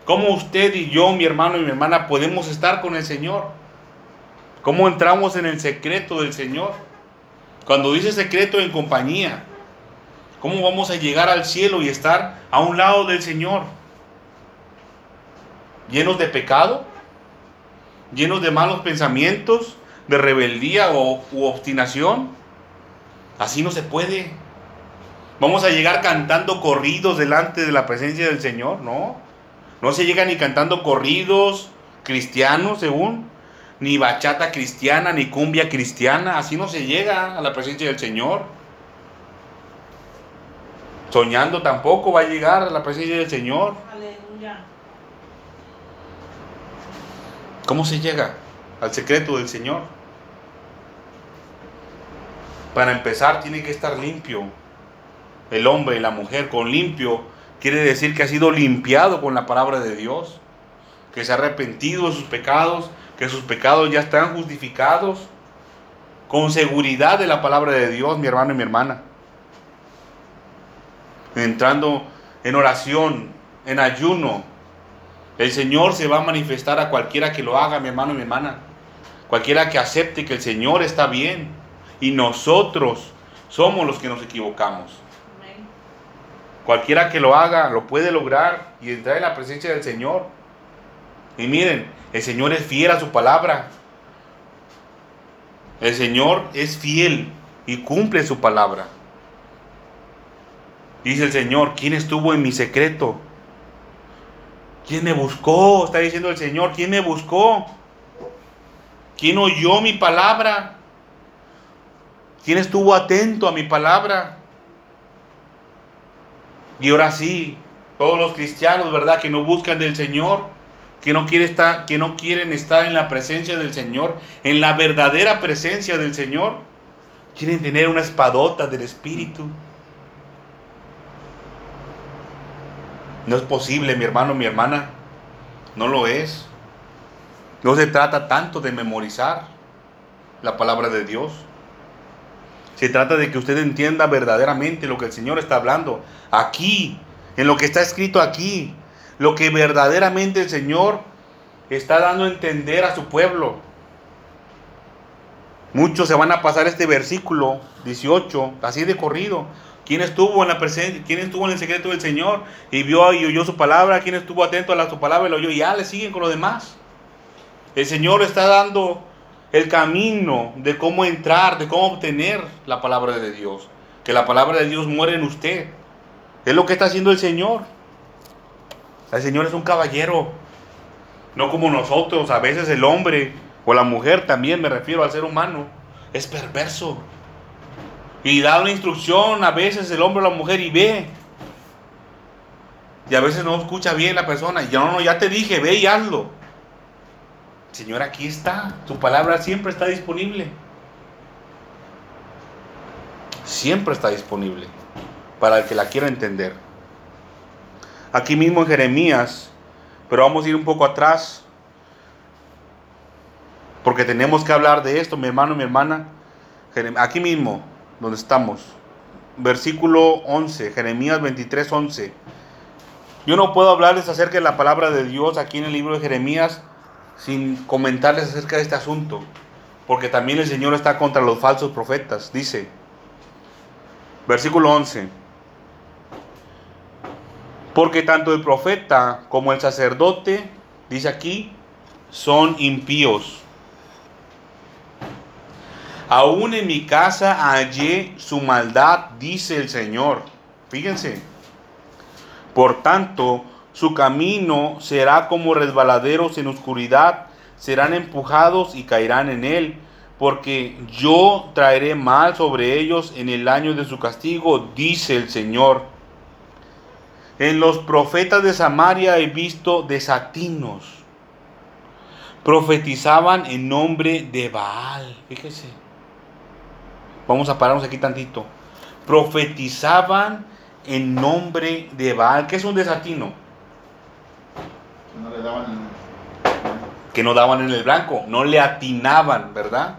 ¿Cómo usted y yo, mi hermano y mi hermana, podemos estar con el Señor? ¿Cómo entramos en el secreto del Señor? Cuando dice secreto en compañía, ¿cómo vamos a llegar al cielo y estar a un lado del Señor? ¿Llenos de pecado? ¿Llenos de malos pensamientos? ¿De rebeldía o, u obstinación? Así no se puede. ¿Vamos a llegar cantando corridos delante de la presencia del Señor? No. No se llega ni cantando corridos cristianos, según, ni bachata cristiana, ni cumbia cristiana. Así no se llega a la presencia del Señor. Soñando tampoco va a llegar a la presencia del Señor. Aleluya. ¿Cómo se llega al secreto del Señor? Para empezar, tiene que estar limpio. El hombre y la mujer con limpio quiere decir que ha sido limpiado con la palabra de Dios, que se ha arrepentido de sus pecados, que sus pecados ya están justificados con seguridad de la palabra de Dios, mi hermano y mi hermana. Entrando en oración, en ayuno, el Señor se va a manifestar a cualquiera que lo haga, mi hermano y mi hermana. Cualquiera que acepte que el Señor está bien y nosotros somos los que nos equivocamos. Cualquiera que lo haga lo puede lograr y entrar en la presencia del Señor. Y miren, el Señor es fiel a su palabra. El Señor es fiel y cumple su palabra. Dice el Señor, ¿quién estuvo en mi secreto? ¿Quién me buscó? Está diciendo el Señor, ¿quién me buscó? ¿Quién oyó mi palabra? ¿Quién estuvo atento a mi palabra? Y ahora sí, todos los cristianos, ¿verdad? Que no buscan del Señor, que no, estar, que no quieren estar en la presencia del Señor, en la verdadera presencia del Señor, quieren tener una espadota del Espíritu. No es posible, mi hermano, mi hermana. No lo es. No se trata tanto de memorizar la palabra de Dios. Se trata de que usted entienda verdaderamente lo que el Señor está hablando aquí, en lo que está escrito aquí, lo que verdaderamente el Señor está dando a entender a su pueblo. Muchos se van a pasar este versículo 18, así de corrido. ¿Quién estuvo en la presencia? ¿Quién estuvo en el secreto del Señor y vio y oyó su palabra? ¿Quién estuvo atento a la, su palabra y lo oyó? Y ya le siguen con lo demás. El Señor está dando el camino de cómo entrar, de cómo obtener la palabra de Dios. Que la palabra de Dios muere en usted. Es lo que está haciendo el Señor. El Señor es un caballero. No como nosotros, a veces el hombre o la mujer también, me refiero al ser humano, es perverso. Y da una instrucción a veces el hombre o la mujer y ve. Y a veces no escucha bien la persona. Y yo no, no, ya te dije, ve y hazlo. Señor, aquí está. Tu palabra siempre está disponible. Siempre está disponible para el que la quiera entender. Aquí mismo en Jeremías, pero vamos a ir un poco atrás, porque tenemos que hablar de esto, mi hermano, mi hermana. Aquí mismo, donde estamos, versículo 11, Jeremías 23, 11. Yo no puedo hablarles acerca de la palabra de Dios aquí en el libro de Jeremías sin comentarles acerca de este asunto, porque también el Señor está contra los falsos profetas. Dice, versículo 11, porque tanto el profeta como el sacerdote, dice aquí, son impíos. Aún en mi casa hallé su maldad, dice el Señor. Fíjense. Por tanto, su camino será como resbaladeros en oscuridad, serán empujados y caerán en él, porque yo traeré mal sobre ellos en el año de su castigo, dice el Señor. En los profetas de Samaria he visto desatinos. Profetizaban en nombre de Baal. Fíjese. Vamos a pararnos aquí tantito. Profetizaban en nombre de Baal. ¿Qué es un desatino? Que no le daban Que no daban en el blanco, no le atinaban, ¿verdad?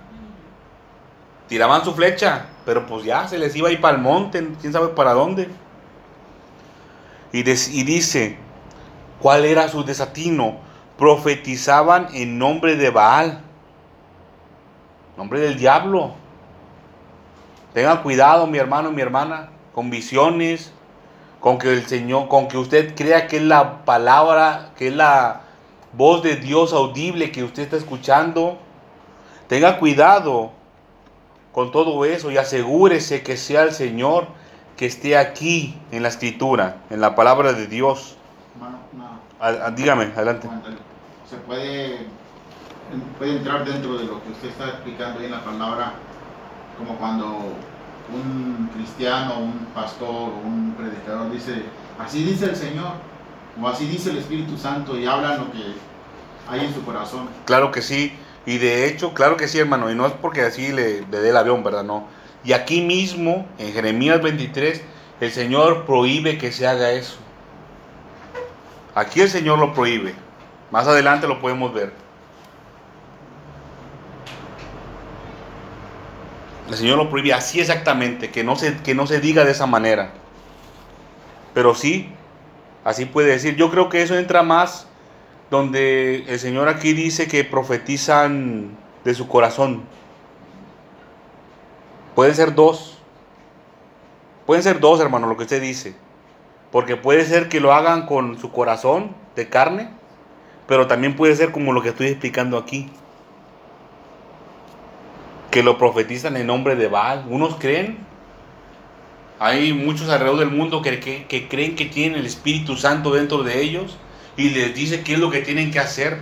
Tiraban su flecha, pero pues ya se les iba a ir para el monte, quién sabe para dónde. Y, dice, ¿cuál era su desatino? Profetizaban en nombre de Baal, nombre del diablo. Tengan cuidado, mi hermano, mi hermana, con visiones, con que el Señor, con que usted crea que es la palabra, que es la voz de Dios audible que usted está escuchando. Tenga cuidado con todo eso y asegúrese que sea el Señor que esté aquí en la escritura, en la palabra de Dios. A- dígame, adelante. Se puede, puede entrar dentro de lo que usted está explicando ahí en la palabra, como cuando un cristiano, un pastor o un predicador dice, así dice el Señor, o así dice el Espíritu Santo, y habla lo que hay en su corazón. Claro que sí. Y de hecho, claro que sí, hermano. Y no es porque así le, le dé el avión, ¿verdad? No. Y aquí mismo, en Jeremías 23, el Señor prohíbe que se haga eso. Aquí el Señor lo prohíbe. Más adelante lo podemos ver. El Señor lo prohíbe así exactamente, que no se, que no se diga de esa manera. Pero sí, así puede decir. Yo creo que eso entra más donde el Señor aquí dice que profetizan de su corazón. Pueden ser dos. Pueden ser dos, hermano, lo que usted dice. Porque puede ser que lo hagan con su corazón de carne, pero también puede ser como lo que estoy explicando aquí. Que lo profetizan en nombre de Baal. Unos creen. Hay muchos alrededor del mundo que, que, que creen que tienen el Espíritu Santo dentro de ellos y les dice qué es lo que tienen que hacer.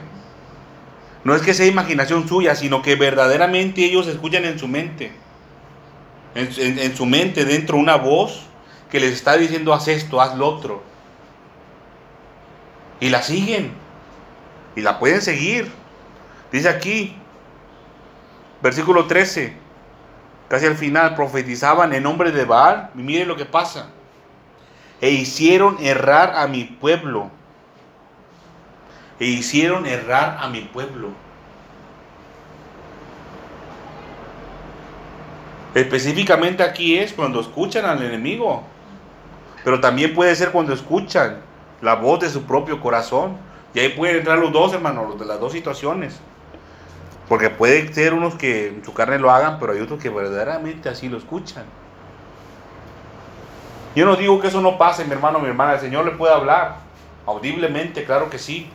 No es que sea imaginación suya, sino que verdaderamente ellos escuchan en su mente. En, su mente dentro una voz que les está diciendo haz esto, haz lo otro. Y la siguen. Y la pueden seguir. Dice aquí, versículo 13, casi al final, profetizaban en nombre de Baal. Y miren lo que pasa. E hicieron errar a mi pueblo e hicieron errar a mi pueblo. Específicamente aquí es cuando escuchan al enemigo, pero también puede ser cuando escuchan la voz de su propio corazón. Y ahí pueden entrar los dos, hermanos, los de las dos situaciones. Porque puede ser unos que en su carne lo hagan, pero hay otros que verdaderamente así lo escuchan. Yo no digo que eso no pase, mi hermano, mi hermana. El Señor le puede hablar audiblemente, claro que sí.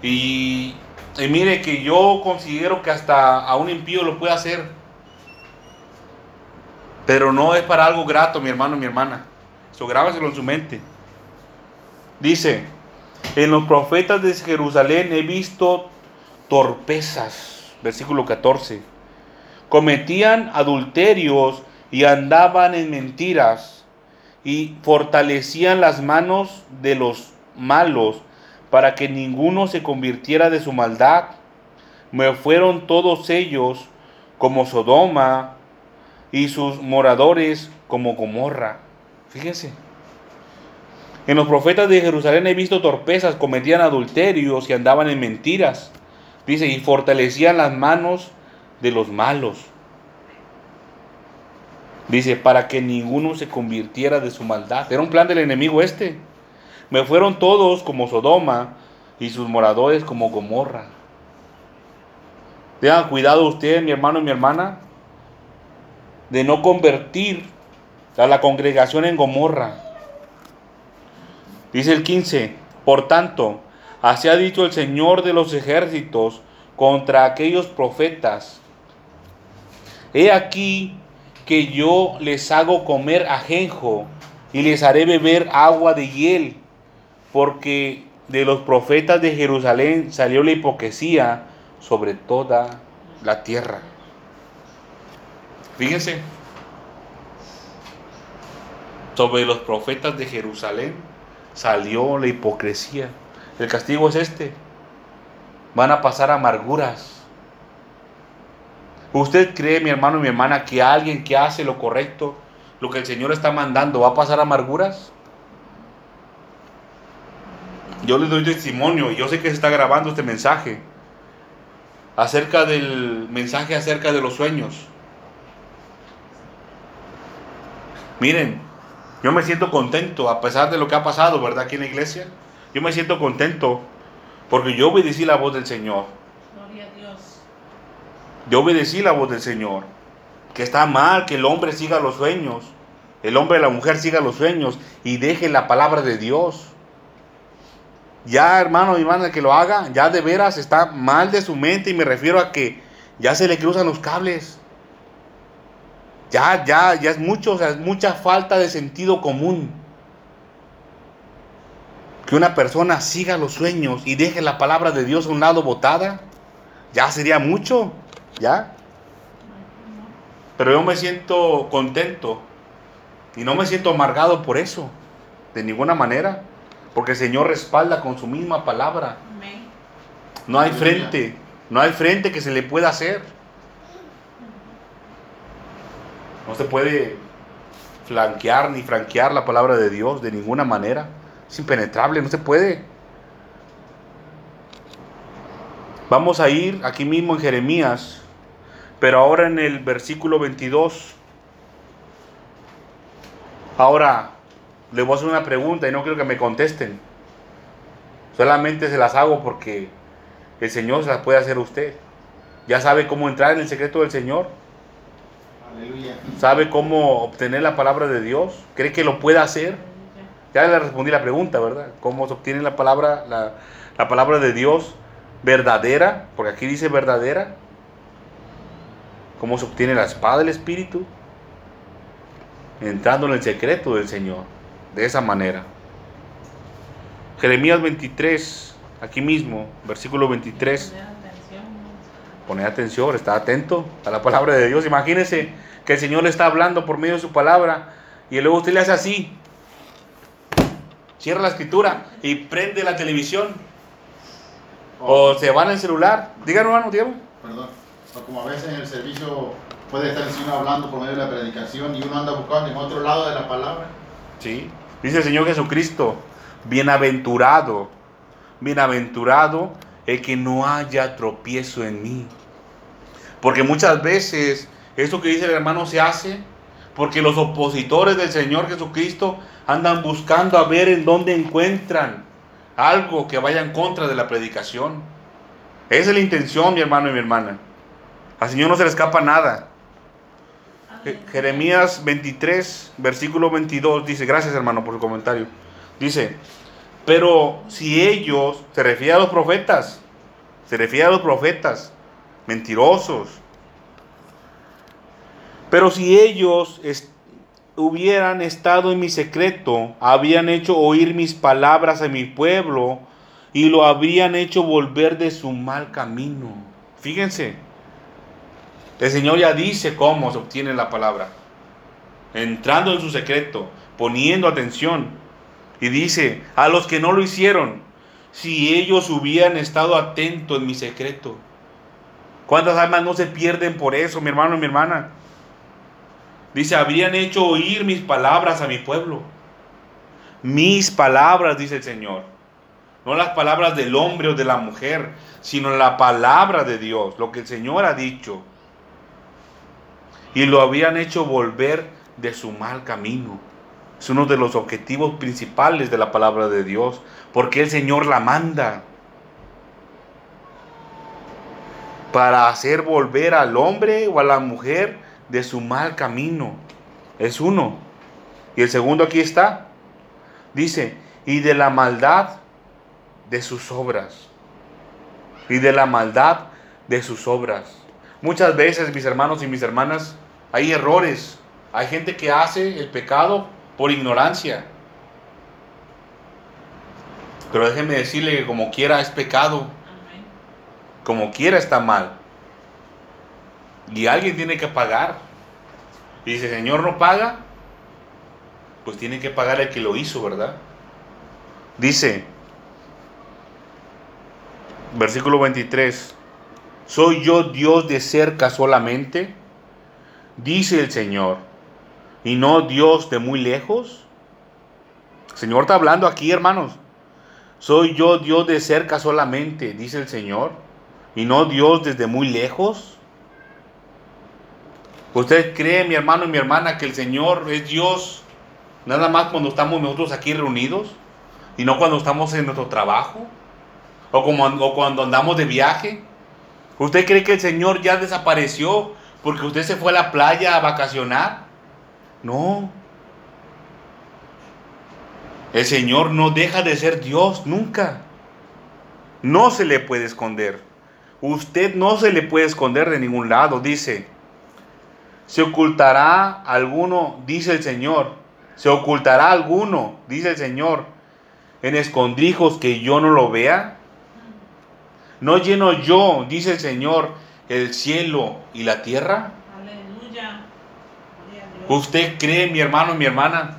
Y, mire que yo considero que hasta a un impío lo puede hacer. Pero no es para algo grato, mi hermano, mi hermana. Eso grábaselo en su mente. Dice, en los profetas de Jerusalén he visto torpezas. Versículo 14. Cometían adulterios y andaban en mentiras y fortalecían las manos de los malos para que ninguno se convirtiera de su maldad. Me fueron todos ellos como Sodoma y sus moradores como Gomorra. Fíjense. En los profetas de Jerusalén he visto torpezas, cometían adulterios y andaban en mentiras. Dice, y fortalecían las manos de los malos. Dice, para que ninguno se convirtiera de su maldad. Era un plan del enemigo este. Me fueron todos como Sodoma y sus moradores como Gomorra. Tengan cuidado usted, mi hermano y mi hermana, de no convertir a la congregación en Gomorra. Dice el 15, por tanto, así ha dicho el Señor de los ejércitos contra aquellos profetas. He aquí que yo les hago comer ajenjo y les haré beber agua de hiel porque de los profetas de Jerusalén salió la hipocresía sobre toda la tierra. Fíjense, sobre los profetas de Jerusalén salió la hipocresía. El castigo es este. Van a pasar amarguras. ¿Usted cree, mi hermano y mi hermana, que alguien que hace lo correcto, lo que el Señor está mandando, va a pasar amarguras? yo les doy testimonio, y yo sé que se está grabando este mensaje, acerca del mensaje acerca de los sueños. Miren, yo me siento contento a pesar de lo que ha pasado, ¿verdad? Aquí en la iglesia. Yo me siento contento porque yo obedecí la voz del Señor. Gloria a Dios. Yo obedecí la voz del Señor. Que está mal que el hombre siga los sueños. El hombre y la mujer siga los sueños y deje la palabra de Dios ya hermano y hermana que lo haga, ya de veras está mal de su mente y me refiero a que ya se le cruzan los cables. Ya, ya, ya es mucho, o sea, es mucha falta de sentido común. Que una persona siga los sueños y deje la palabra de Dios a un lado botada, ya sería mucho, ¿ya? Pero yo me siento contento y no me siento amargado por eso, de ninguna manera. Porque el Señor respalda con su misma palabra. No hay frente, no hay frente que se le pueda hacer. No se puede flanquear ni franquear la palabra de Dios de ninguna manera. Es impenetrable, no se puede. Vamos a ir aquí mismo en Jeremías, Pero ahora en el versículo 22, ahora le voy a hacer una pregunta y no quiero que me contesten. Solamente se las hago porque el Señor se las puede hacer a usted. Ya sabe cómo entrar en el secreto del Señor. ¿Sabe cómo obtener la palabra de Dios? ¿Cree que lo puede hacer? Ya le respondí la pregunta, ¿verdad? ¿Cómo se obtiene la palabra, la, la palabra de Dios verdadera? Porque aquí dice verdadera. ¿Cómo se obtiene la espada del Espíritu? Entrando en el secreto del Señor. De esa manera. Jeremías 23, aquí mismo, versículo 23. Poner atención. Está atento a la palabra de Dios. Imagínese que el Señor le está hablando por medio de su palabra y luego usted le hace así. Cierra la escritura y prende la televisión o se van al celular. Díganos, hermano, Diego. Perdón. O como a veces en el servicio puede estar el Señor hablando por medio de la predicación y uno anda buscando en otro lado de la palabra. Sí. Dice el Señor Jesucristo, bienaventurado, bienaventurado el que no haya tropiezo en mí. Porque muchas veces eso que dice el hermano se hace porque los opositores del Señor Jesucristo andan buscando a ver en dónde encuentran algo que vaya en contra de la predicación. Esa es la intención, mi hermano y mi hermana. Al Señor no se le escapa nada. Je- Jeremías 23, versículo 22 dice, gracias hermano por su comentario. Dice, pero si ellos, se refiere a los profetas, se refiere a los profetas, mentirosos. Pero si ellos hubieran estado en mi secreto, habían hecho oír mis palabras a mi pueblo y lo habrían hecho volver de su mal camino. Fíjense, el Señor ya dice cómo se obtiene la palabra. Entrando en su secreto, poniendo atención. Y dice, a los que no lo hicieron, si ellos hubieran estado atentos en mi secreto. ¿Cuántas almas no se pierden por eso, mi hermano y mi hermana? Dice, habrían hecho oír mis palabras a mi pueblo. Mis palabras, dice el Señor. No las palabras del hombre o de la mujer, sino la palabra de Dios, lo que el Señor ha dicho. Y lo habían hecho volver de su mal camino. Es uno de los objetivos principales de la palabra de Dios, porque el Señor la manda para hacer volver al hombre o a la mujer de su mal camino. Es uno. Y el segundo aquí está. Dice, y de la maldad de sus obras. Y de la maldad de sus obras. Muchas veces, mis hermanos y mis hermanas, hay errores. Hay gente que hace el pecado por ignorancia. Pero déjenme decirle que como quiera es pecado. Como quiera está mal. Y alguien tiene que pagar. Y si el Señor no paga, pues tiene que pagar el que lo hizo, ¿verdad? Dice, versículo 23, ¿soy yo Dios de cerca solamente? Dice el Señor, y no Dios de muy lejos. El Señor está hablando aquí, hermanos. Soy yo Dios de cerca solamente, dice el Señor, y no Dios desde muy lejos. ¿Usted cree, mi hermano y mi hermana, que el Señor es Dios nada más cuando estamos nosotros aquí reunidos y no cuando estamos en nuestro trabajo o, o cuando andamos de viaje? ¿Usted cree que el Señor ya desapareció porque usted se fue a la playa a vacacionar? No. El Señor no deja de ser Dios nunca. No se le puede esconder. Usted no se le puede esconder de ningún lado. Dice, se ocultará alguno, dice el Señor. Se ocultará alguno, dice el Señor, en escondrijos que yo no lo vea. No lleno yo, dice el Señor, el cielo y la tierra. Aleluya. Gloria a Dios. ¿Usted cree, mi hermano y mi hermana,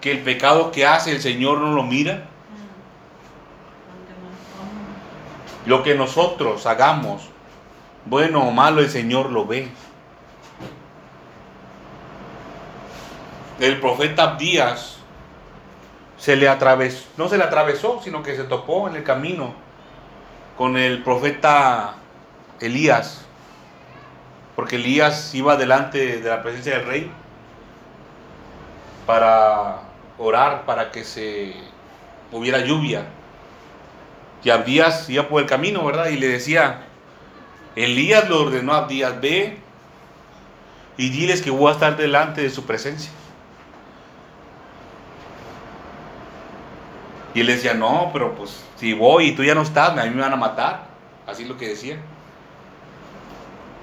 que el pecado que hace el Señor no lo mira? Lo que nosotros hagamos, bueno o malo, el Señor lo ve. El profeta Abdías se le atravesó, no se le atravesó, sino que se topó en el camino con el profeta Elías. Porque Elías iba delante de la presencia del rey para orar para que se hubiera lluvia. Y Abdías iba por el camino, ¿verdad? Y le decía, Elías lo ordenó a Abdías, ve y diles que voy a estar delante de su presencia. Y él decía, no, pero pues si voy y tú ya no estás, a mí me van a matar. Así es lo que decía.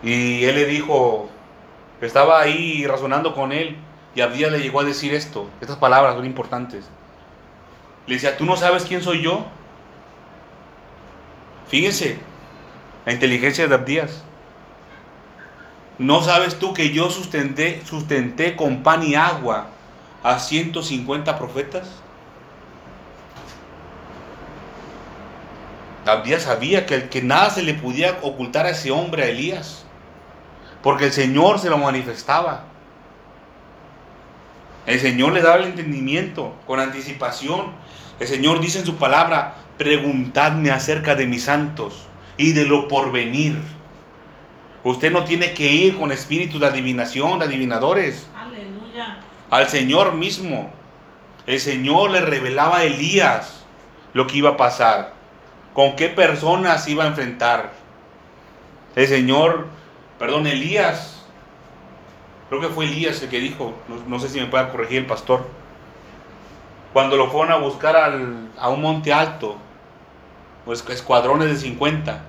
Y él le dijo, estaba ahí razonando con él y Abdías le llegó a decir esto. Estas palabras son importantes. Le decía, ¿tú no sabes quién soy yo? Fíjense, la inteligencia de Abdías. ¿No sabes tú que yo sustenté, sustenté con pan y agua a 150 profetas? Abdías sabía que, que nada se le podía ocultar a ese hombre, a Elías, porque el Señor se lo manifestaba. El Señor le daba el entendimiento con anticipación. El Señor dice en su palabra, preguntadme acerca de mis santos y de lo porvenir. Usted no tiene que ir con espíritus de adivinación, de adivinadores. Aleluya. Al Señor mismo. El Señor le revelaba a Elías lo que iba a pasar. Con qué personas iba a enfrentar. El Señor, perdón, Elías. Creo que fue Elías el que dijo, no, sé si me puede corregir el pastor. Cuando lo fueron a buscar a un monte alto, pues escuadrones de 50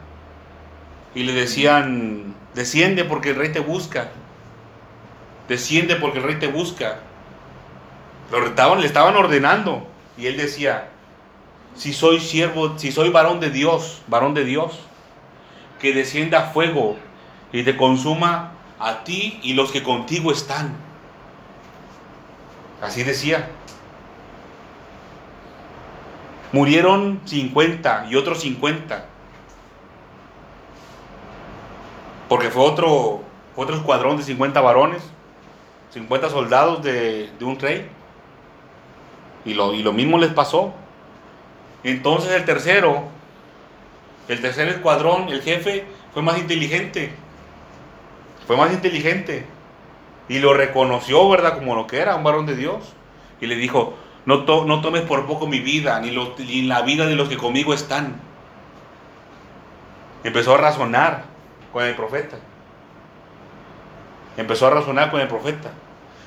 y le decían, desciende porque el rey te busca, desciende porque el rey te busca. Lo estaban, le estaban ordenando y él decía, si soy siervo, si soy varón de Dios, varón de Dios, que descienda fuego y te consuma a ti y los que contigo están. Así decía. Murieron 50 y otros 50. Porque fue otro, otro escuadrón de 50 varones, 50 soldados de, de un rey. Y lo, y lo mismo les pasó. Entonces el tercero, el tercer escuadrón, el jefe, fue más inteligente. Fue más inteligente. Y lo reconoció, ¿verdad? Como lo que era, un varón de Dios. Y le dijo, no, to- no tomes por poco mi vida, ni, la vida de los que conmigo están. Empezó a razonar con el profeta. Empezó a razonar con el profeta.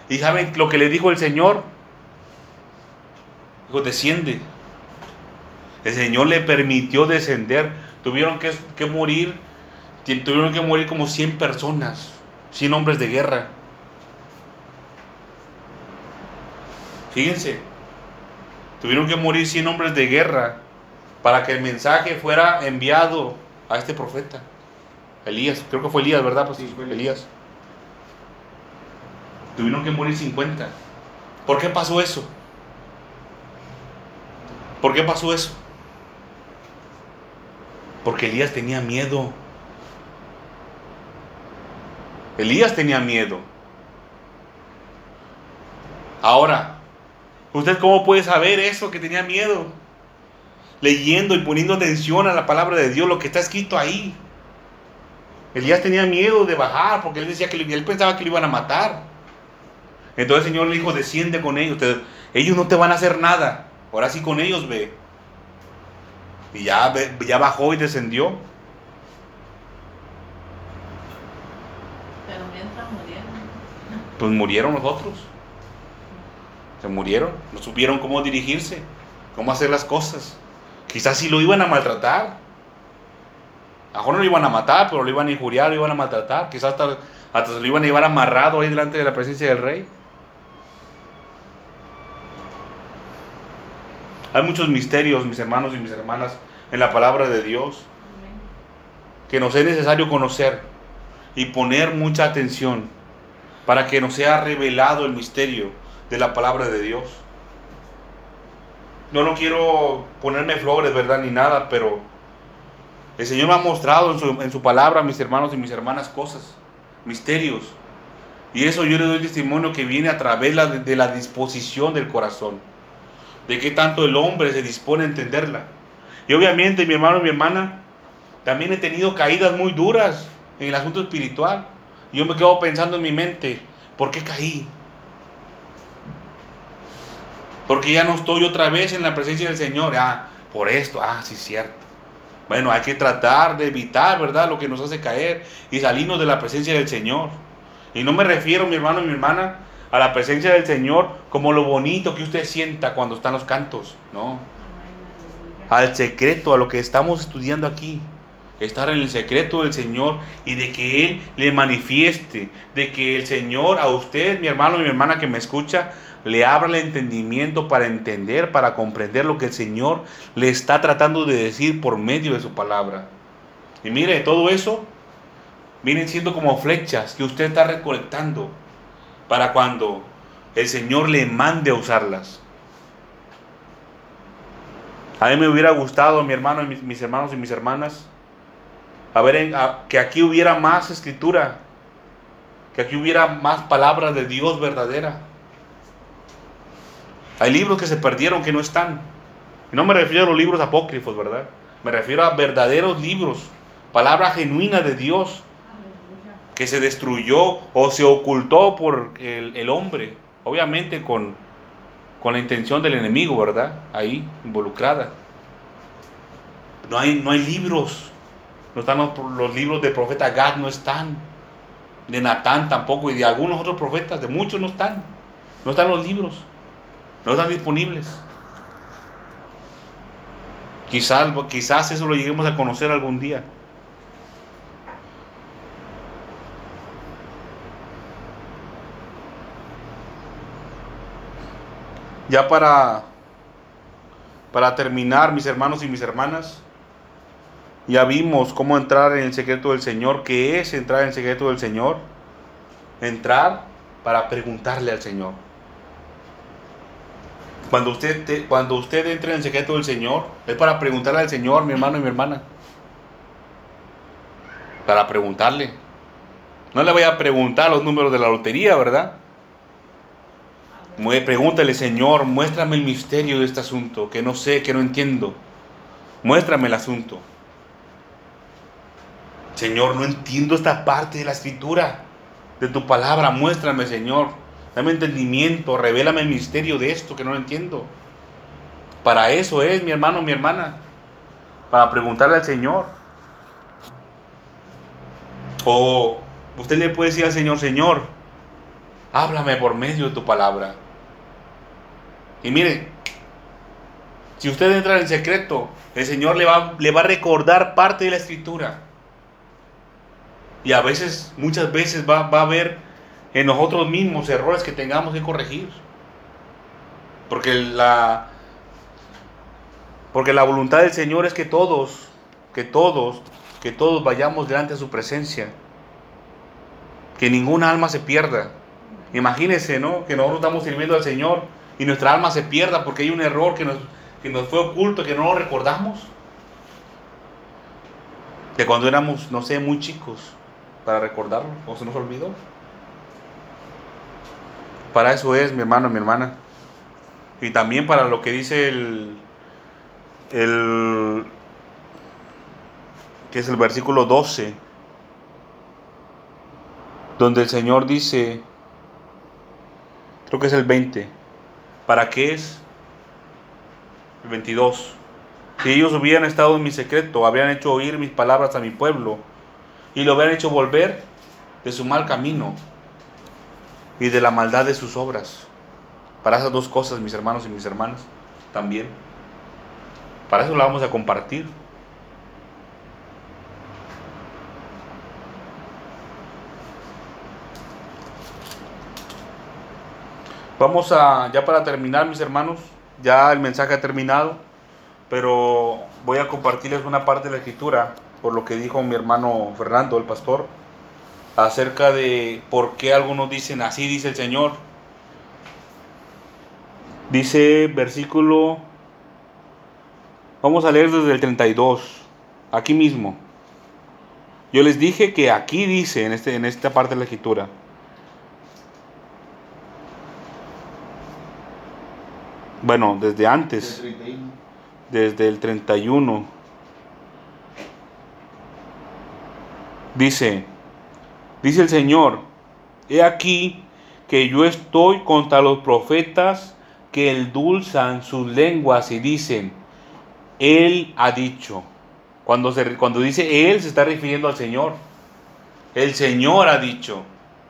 ¿Y saben lo que le dijo el Señor? Dijo, desciende. El Señor le permitió descender. Tuvieron que, que morir, tuvieron que morir como 100 personas, 100 hombres de guerra. Fíjense, tuvieron que morir 100 hombres de guerra para que el mensaje fuera enviado a este profeta. Elías, creo que fue Elías, ¿verdad? Pues Sí, fue Elías. Elías. Tuvieron que morir 50. ¿Por qué pasó eso? ¿Por qué pasó eso? Porque Elías tenía miedo. Elías tenía miedo. Ahora, ¿usted cómo puede saber eso que tenía miedo? Leyendo y poniendo atención a la palabra de Dios, lo que está escrito ahí. Elías tenía miedo de bajar porque él decía que él pensaba que lo iban a matar. Entonces el Señor le dijo, desciende con ellos. Te- ellos no te van a hacer nada. Ahora sí con ellos ve. Y ya, ya bajó y descendió. Pero mientras murieron. Pues murieron los otros. Se murieron. No supieron cómo dirigirse, cómo hacer las cosas. Quizás si lo iban a maltratar. A no lo iban a matar, pero lo iban a injuriar, lo iban a maltratar. Quizás hasta, hasta se lo iban a llevar amarrado ahí delante de la presencia del rey. Hay muchos misterios, mis hermanos y mis hermanas, en la palabra de Dios que nos es necesario conocer y poner mucha atención para que nos sea revelado el misterio de la palabra de Dios. No lo quiero ponerme flores, ¿verdad? Ni nada, pero el Señor me ha mostrado en su, en su palabra, mis hermanos y mis hermanas, cosas, misterios. Y eso yo le doy testimonio que viene a través de la disposición del corazón, de que tanto el hombre se dispone a entenderla. Y obviamente, mi hermano y mi hermana, también he tenido caídas muy duras en el asunto espiritual. Yo me quedo pensando en mi mente, ¿por qué caí? Porque ya no estoy otra vez en la presencia del Señor. Ah, por esto, ah, sí, cierto. Bueno, hay que tratar de evitar, ¿verdad? Lo que nos hace caer y salirnos de la presencia del Señor. Y no me refiero, mi hermano y mi hermana, a la presencia del Señor como lo bonito que usted sienta cuando están los cantos, no. Al secreto, a lo que estamos estudiando aquí. Estar en el secreto del Señor y de que Él le manifieste, de que el Señor a usted, mi hermano y mi hermana que me escucha, le abra el entendimiento para entender, para comprender lo que el Señor le está tratando de decir por medio de su palabra. Y mire, todo eso vienen siendo como flechas que usted está recolectando para cuando el Señor le mande a usarlas. A mí me hubiera gustado, mi hermano y mis, hermanos y mis hermanas, a ver que aquí hubiera más escritura, que aquí hubiera más palabras de Dios verdadera. Hay libros que se perdieron que no están. Y no me refiero a los libros apócrifos, ¿verdad? Me refiero a verdaderos libros, palabra genuina de Dios, que se destruyó o se ocultó por el, hombre, obviamente con, con, la intención del enemigo, ¿verdad? Ahí involucrada. No hay, no hay libros, no están los, libros del profeta Gad, no están, de Natán tampoco, y de algunos otros profetas, de muchos no están, no están los libros no están disponibles. Quizás, quizás eso lo lleguemos a conocer algún día. Ya para, para terminar, mis hermanos y mis hermanas, ya vimos cómo entrar en el secreto del Señor, qué es entrar en el secreto del Señor. Entrar para preguntarle al Señor. Cuando usted, cuando usted entre en el secreto del Señor, es para preguntarle al Señor, mi hermano y mi hermana. Para preguntarle. No le voy a preguntar los números de la lotería, ¿verdad? Pregúntale, Señor, muéstrame el misterio de este asunto, que no sé, que no entiendo. Muéstrame el asunto. Señor, no entiendo esta parte de la escritura, de tu palabra. Muéstrame, Señor. Dame entendimiento, revélame el misterio de esto que no entiendo. Para eso es, mi hermano, mi hermana. Para preguntarle al Señor. O usted le puede decir al Señor, Señor, háblame por medio de tu palabra. Y mire, si usted entra en secreto, el Señor le va, le va a recordar parte de la escritura. Y a veces, muchas veces va, va a haber en nosotros mismos errores que tengamos que corregir. Porque la, porque la voluntad del Señor es que todos, que todos, que todos vayamos delante de su presencia. Que ninguna alma se pierda. Imagínense, ¿no? Que nosotros estamos sirviendo al Señor y nuestra alma se pierda porque hay un error que nos, que nos fue oculto, que no lo recordamos. Que cuando éramos, no sé, muy chicos, para recordarlo, o se nos olvidó. Para eso es, mi hermano, mi hermana. Y también para lo que dice el, el que es el versículo 12, donde el Señor dice, creo que es el 20, ¿para qué es? El 22. Si ellos hubieran estado en mi secreto, habrían hecho oír mis palabras a mi pueblo y lo habrían hecho volver de su mal camino y de la maldad de sus obras. Para esas dos cosas, mis hermanos y mis hermanas, también. Para eso la vamos a compartir. Vamos a, ya para terminar, mis hermanos, ya el mensaje ha terminado, pero voy a compartirles una parte de la escritura, por lo que dijo mi hermano Fernando, el pastor acerca de por qué algunos dicen así dice el Señor. Dice versículo, vamos a leer desde el 32, aquí mismo. Yo les dije que aquí dice, en, este, en esta parte de la escritura, bueno, desde antes, desde el 31, dice, Dice el Señor, he aquí que yo estoy contra los profetas que endulzan sus lenguas y dicen, Él ha dicho. Cuando, se, cuando dice Él se está refiriendo al Señor. El Señor ha dicho.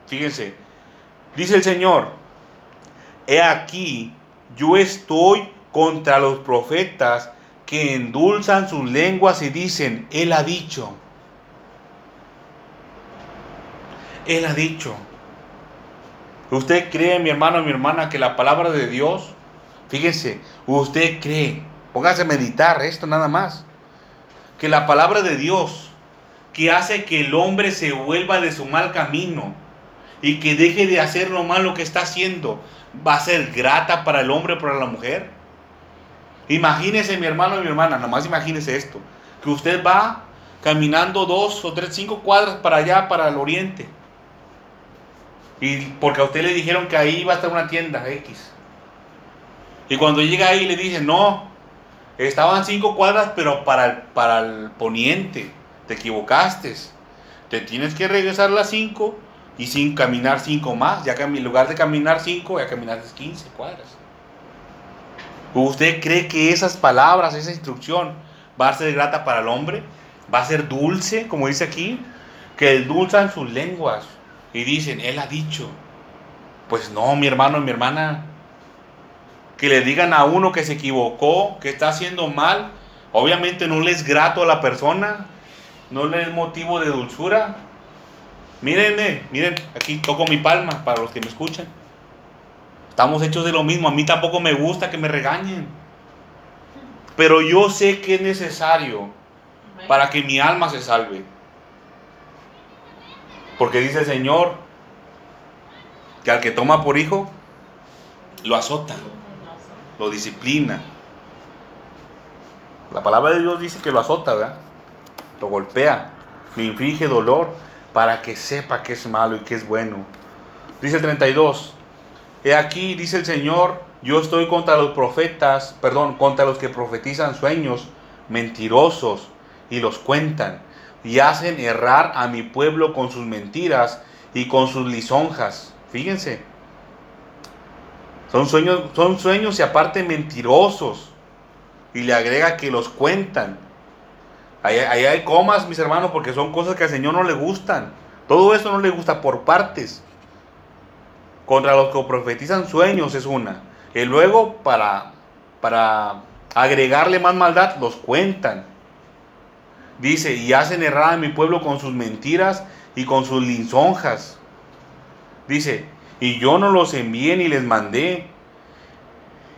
Fíjense, dice el Señor, he aquí, yo estoy contra los profetas que endulzan sus lenguas y dicen, Él ha dicho. Él ha dicho. ¿Usted cree, mi hermano, mi hermana, que la palabra de Dios, fíjense, usted cree, póngase a meditar esto nada más, que la palabra de Dios, que hace que el hombre se vuelva de su mal camino y que deje de hacer lo malo que está haciendo, va a ser grata para el hombre o para la mujer? Imagínese, mi hermano y mi hermana, nada más imagínese esto, que usted va caminando dos o tres, cinco cuadras para allá, para el oriente y porque a usted le dijeron que ahí iba a estar una tienda X. Y cuando llega ahí le dicen, no, estaban cinco cuadras, pero para el, para el poniente. Te equivocaste. Te tienes que regresar las cinco y sin caminar cinco más. Ya que en lugar de caminar cinco, ya caminaste 15 cuadras. ¿Usted cree que esas palabras, esa instrucción, va a ser grata para el hombre? ¿Va a ser dulce, como dice aquí? Que endulzan sus lenguas y dicen, Él ha dicho. Pues no, mi hermano, mi hermana. Que le digan a uno que se equivocó, que está haciendo mal, obviamente no le es grato a la persona, no le es motivo de dulzura. Miren, miren, aquí toco mi palma para los que me escuchan. Estamos hechos de lo mismo, a mí tampoco me gusta que me regañen. Pero yo sé que es necesario para que mi alma se salve. Porque dice el Señor que al que toma por hijo, lo azota, lo disciplina. La palabra de Dios dice que lo azota, ¿verdad? Lo golpea, le inflige dolor para que sepa que es malo y que es bueno. Dice el 32, he aquí, dice el Señor, yo estoy contra los profetas, perdón, contra los que profetizan sueños mentirosos y los cuentan y hacen errar a mi pueblo con sus mentiras y con sus lisonjas. Fíjense. Son sueños, son sueños y aparte mentirosos. Y le agrega que los cuentan. Ahí, hay comas, mis hermanos, porque son cosas que al Señor no le gustan. Todo eso no le gusta por partes. Contra los que profetizan sueños es una. Y luego para, para agregarle más maldad, los cuentan. Dice, y hacen errar a mi pueblo con sus mentiras y con sus lisonjas. Dice, y yo no los envié ni les mandé.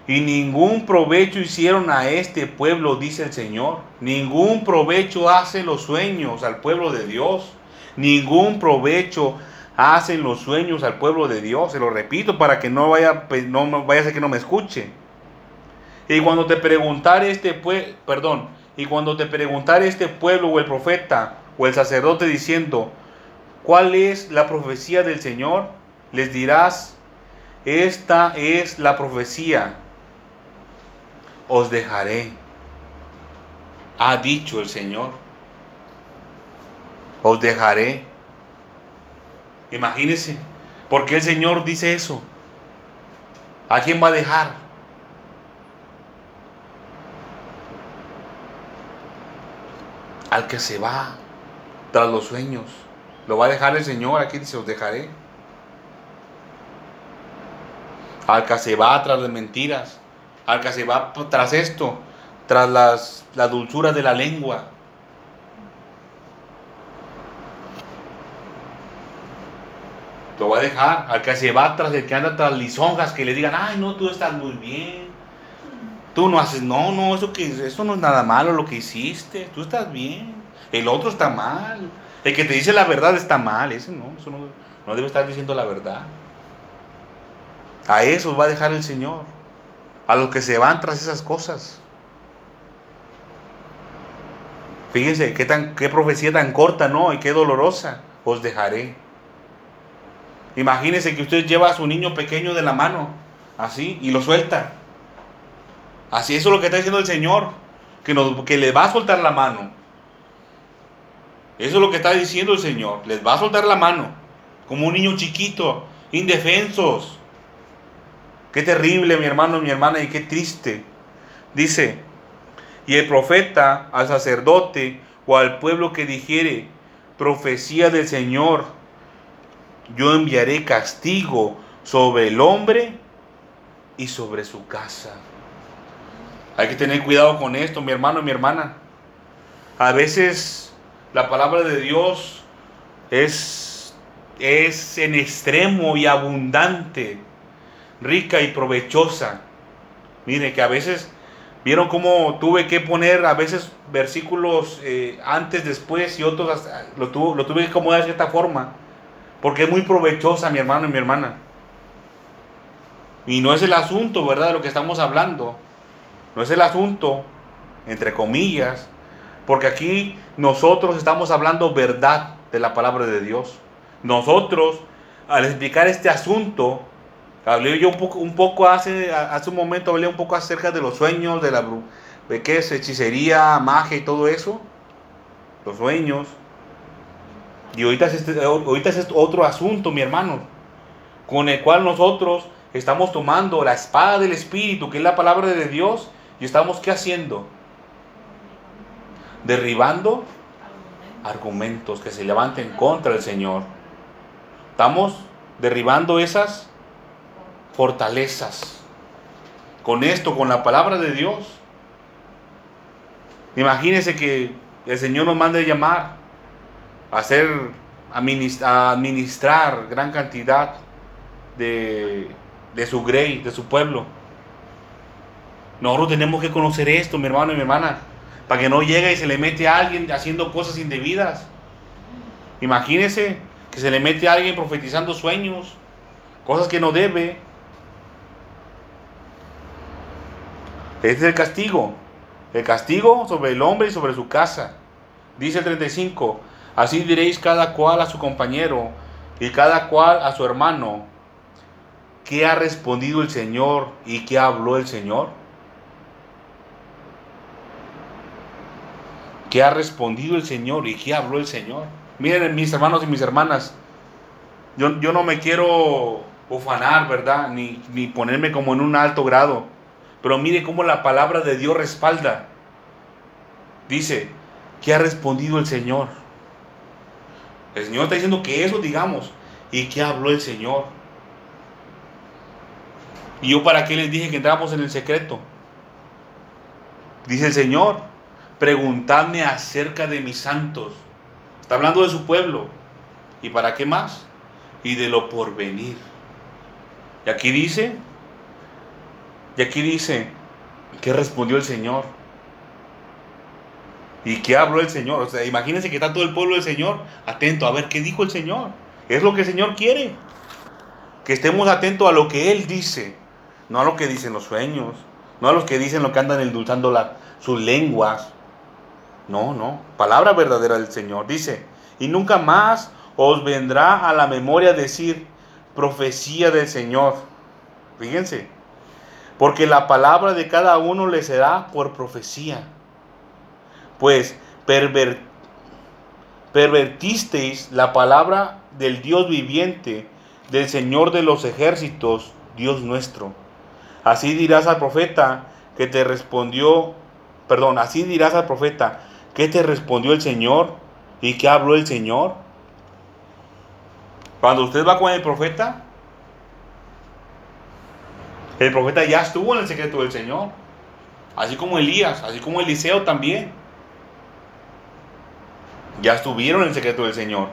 Y ningún provecho hicieron a este pueblo, dice el Señor. Ningún provecho hace los sueños al pueblo de Dios. Ningún provecho hacen los sueños al pueblo de Dios. Se lo repito para que no vaya, no vaya a ser que no me escuche. Y cuando te preguntare este pueblo, perdón, y cuando te preguntare este pueblo o el profeta o el sacerdote diciendo, ¿cuál es la profecía del Señor? Les dirás, esta es la profecía. Os dejaré. Ha dicho el Señor. Os dejaré. Imagínense, ¿por qué el Señor dice eso? ¿A quién va a dejar? Al que se va tras los sueños. Lo va a dejar el Señor, aquí dice, os dejaré. Al que se va tras las mentiras, al que se va tras esto, tras las, la dulzura de la lengua. Lo va a dejar al que se va tras el que anda tras lisonjas que le digan, ay no, tú estás muy bien, Tú no haces, no, no, eso, que, eso no es nada malo lo que hiciste. Tú estás bien. El otro está mal. El que te dice la verdad está mal. Ese no, eso no, no debe estar diciendo la verdad. A eso va a dejar el Señor. A los que se van tras esas cosas. Fíjense qué, tan, qué profecía tan corta, ¿no? Y qué dolorosa. Os dejaré. Imagínense que usted lleva a su niño pequeño de la mano, así, y lo suelta. Así es lo que está diciendo el Señor, que, nos, que le va a soltar la mano. Eso es lo que está diciendo el Señor, les va a soltar la mano. como un niño chiquito, indefensos. Qué terrible, mi hermano, mi hermana, y qué triste. Dice, y el profeta al sacerdote o al pueblo que dijere, profecía del Señor, yo enviaré castigo sobre el hombre y sobre su casa. Hay que tener cuidado con esto, mi hermano y mi hermana. A veces la palabra de Dios es, es en extremo y abundante, rica y provechosa. Mire que a veces vieron cómo tuve que poner a veces versículos eh, antes, después y otros lo, lo tuve que acomodar de cierta forma. Porque es muy provechosa mi hermano y mi hermana. Y no es el asunto, ¿verdad? De lo que estamos hablando. No es el asunto, entre comillas, porque aquí nosotros estamos hablando verdad de la palabra de Dios. Nosotros, al explicar este asunto, hablé yo un poco, hace, hace un momento, hablé un poco acerca de los sueños, de la de qué es hechicería, magia y todo eso. Los sueños. Y ahorita es, este, ahorita es este otro asunto, mi hermano, con el cual nosotros estamos tomando la espada del Espíritu, que es la palabra de Dios, y estamos ¿qué haciendo? Derribando argumentos que se levanten contra el Señor. Estamos derribando esas fortalezas. Con esto, con la palabra de Dios. Imagínense que el Señor nos mande llamar a hacer, a administrar gran cantidad de de su grey, de su pueblo. Nosotros tenemos que conocer esto, mi hermano y mi hermana, para que no llegue y se le mete a alguien haciendo cosas indebidas. Imagínese que se le mete a alguien profetizando sueños, cosas que no debe. Este es el castigo. El castigo sobre el hombre y sobre su casa. Dice el 35, así diréis cada cual a su compañero y cada cual a su hermano ¿Qué ha respondido el Señor y qué habló el Señor? ¿Qué ha respondido el Señor y qué habló el Señor? Miren, mis hermanos y mis hermanas, yo, yo no me quiero ufanar, ¿verdad? Ni, ni ponerme como en un alto grado. Pero mire cómo la palabra de Dios respalda. Dice, ¿qué ha respondido el Señor? El Señor está diciendo que eso digamos. ¿Y qué habló el Señor? ¿Y yo para qué les dije que entramos en el secreto? Dice el Señor, preguntadme acerca de mis santos. Está hablando de su pueblo. ¿Y para qué más? Y de lo porvenir. Y aquí dice, y aquí dice, ¿qué respondió el Señor? ¿Y qué habló el Señor? O sea, imagínense que está todo el pueblo del Señor atento a ver qué dijo el Señor. Es lo que el Señor quiere. Que estemos atentos a lo que Él dice no a lo que dicen los sueños, no a los que dicen lo que andan endulzando sus lenguas. No, no, palabra verdadera del Señor. Dice, y nunca más os vendrá a la memoria decir profecía del Señor. Fíjense, porque la palabra de cada uno le será por profecía. Pues pervertisteis la palabra del Dios viviente, del Señor de los ejércitos, Dios nuestro Así dirás al profeta que te respondió, perdón, así dirás al profeta que te respondió el Señor y que habló el Señor. Cuando usted va con el profeta, el profeta ya estuvo en el secreto del Señor. Así como Elías, así como Eliseo también. Ya estuvieron en el secreto del Señor.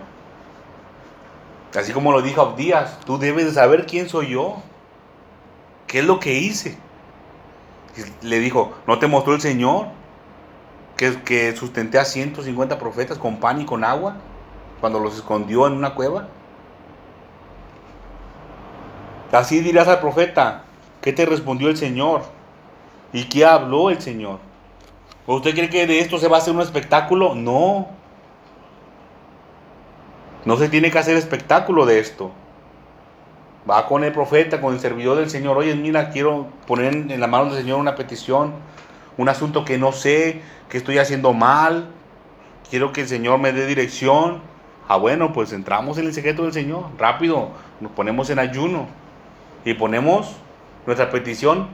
Así como lo dijo Abdías, tú debes de saber quién soy yo. ¿qué es lo que hice? le dijo, ¿no te mostró el Señor que, sustenté a 150 profetas con pan y con agua cuando los escondió en una cueva? Así dirás al profeta, ¿qué te respondió el Señor? ¿Y qué habló el Señor? ¿Usted cree que de esto se va a hacer un espectáculo? No. No se tiene que hacer espectáculo de esto va con el profeta, con el servidor del Señor, oye, mira, quiero poner en la mano del Señor una petición, un asunto que no sé, que estoy haciendo mal, quiero que el Señor me dé dirección. Ah, bueno, pues entramos en el secreto del Señor, rápido, nos ponemos en ayuno y ponemos nuestra petición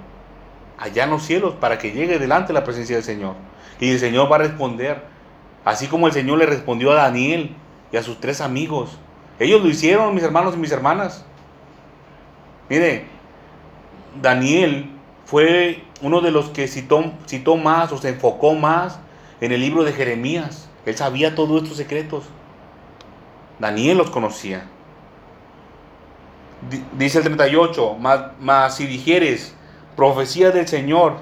allá en los cielos para que llegue delante la presencia del Señor. Y el Señor va a responder, así como el Señor le respondió a Daniel y a sus tres amigos. Ellos lo hicieron, mis hermanos y mis hermanas. Mire, Daniel fue uno de los que citó, más o se enfocó más en el libro de Jeremías. Él sabía todos estos secretos. Daniel los conocía. Dice el 38, más, si dijeres, profecía del Señor,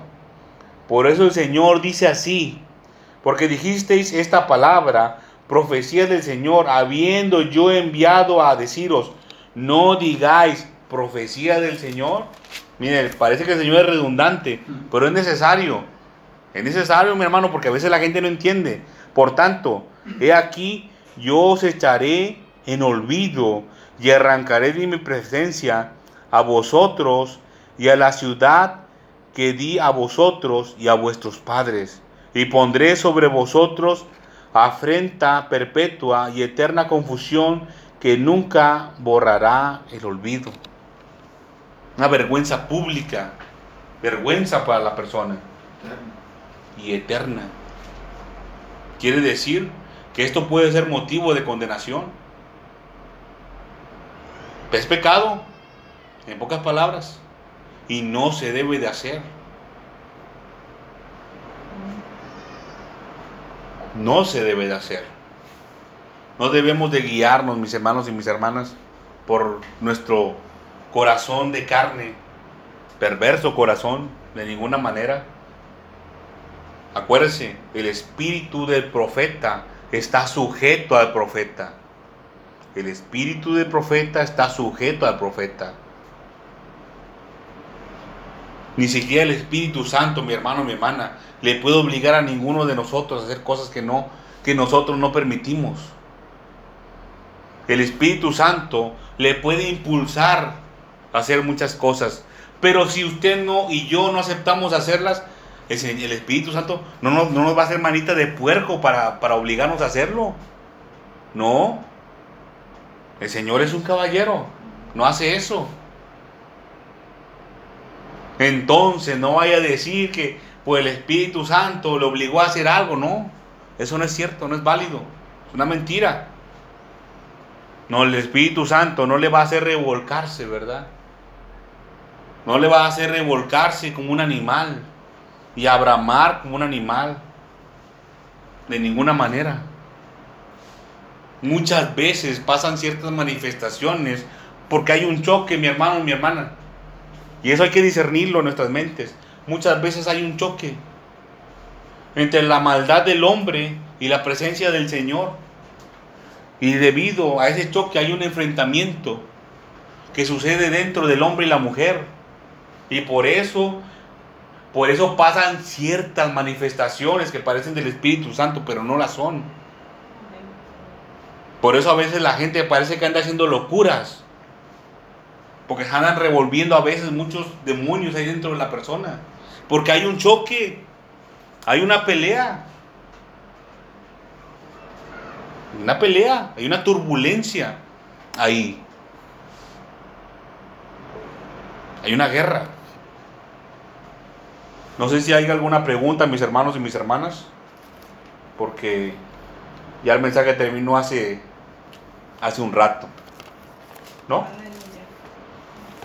por eso el Señor dice así, porque dijisteis esta palabra, profecía del Señor, habiendo yo enviado a deciros, no digáis profecía del Señor. Mire, parece que el Señor es redundante, pero es necesario. Es necesario, mi hermano, porque a veces la gente no entiende. Por tanto, he aquí, yo os echaré en olvido y arrancaré de mi presencia a vosotros y a la ciudad que di a vosotros y a vuestros padres, y pondré sobre vosotros afrenta perpetua y eterna confusión que nunca borrará el olvido. Una vergüenza pública, vergüenza para la persona y eterna. Quiere decir que esto puede ser motivo de condenación. Es pecado, en pocas palabras, y no se debe de hacer. No se debe de hacer. No debemos de guiarnos, mis hermanos y mis hermanas, por nuestro corazón de carne, perverso corazón, de ninguna manera. Acuérdese, el espíritu del profeta está sujeto al profeta. El espíritu del profeta está sujeto al profeta. Ni siquiera el Espíritu Santo, mi hermano, mi hermana, le puede obligar a ninguno de nosotros a hacer cosas que no que nosotros no permitimos. El Espíritu Santo le puede impulsar hacer muchas cosas, pero si usted no y yo no aceptamos hacerlas, el Espíritu Santo no nos, no nos va a hacer manita de puerco para, para obligarnos a hacerlo. No, el Señor es un caballero, no hace eso. Entonces no vaya a decir que pues el Espíritu Santo le obligó a hacer algo, no. Eso no es cierto, no es válido. Es una mentira. No, el Espíritu Santo no le va a hacer revolcarse, ¿verdad? No le va a hacer revolcarse como un animal y abramar como un animal. De ninguna manera. Muchas veces pasan ciertas manifestaciones porque hay un choque, mi hermano, mi hermana. Y eso hay que discernirlo en nuestras mentes. Muchas veces hay un choque entre la maldad del hombre y la presencia del Señor. Y debido a ese choque hay un enfrentamiento que sucede dentro del hombre y la mujer. Y por eso, por eso pasan ciertas manifestaciones que parecen del Espíritu Santo, pero no las son. Por eso a veces la gente parece que anda haciendo locuras. Porque andan revolviendo a veces muchos demonios ahí dentro de la persona. Porque hay un choque. Hay una pelea. Una pelea. Hay una turbulencia ahí. Hay una guerra. No sé si hay alguna pregunta, mis hermanos y mis hermanas. Porque ya el mensaje terminó hace hace un rato. ¿No?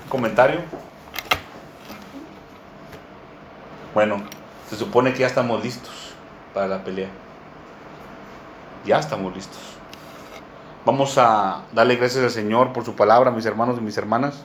¿Comentario? Bueno, se supone que ya estamos listos para la pelea. Ya estamos listos. Vamos a darle gracias al Señor por su palabra, mis hermanos y mis hermanas.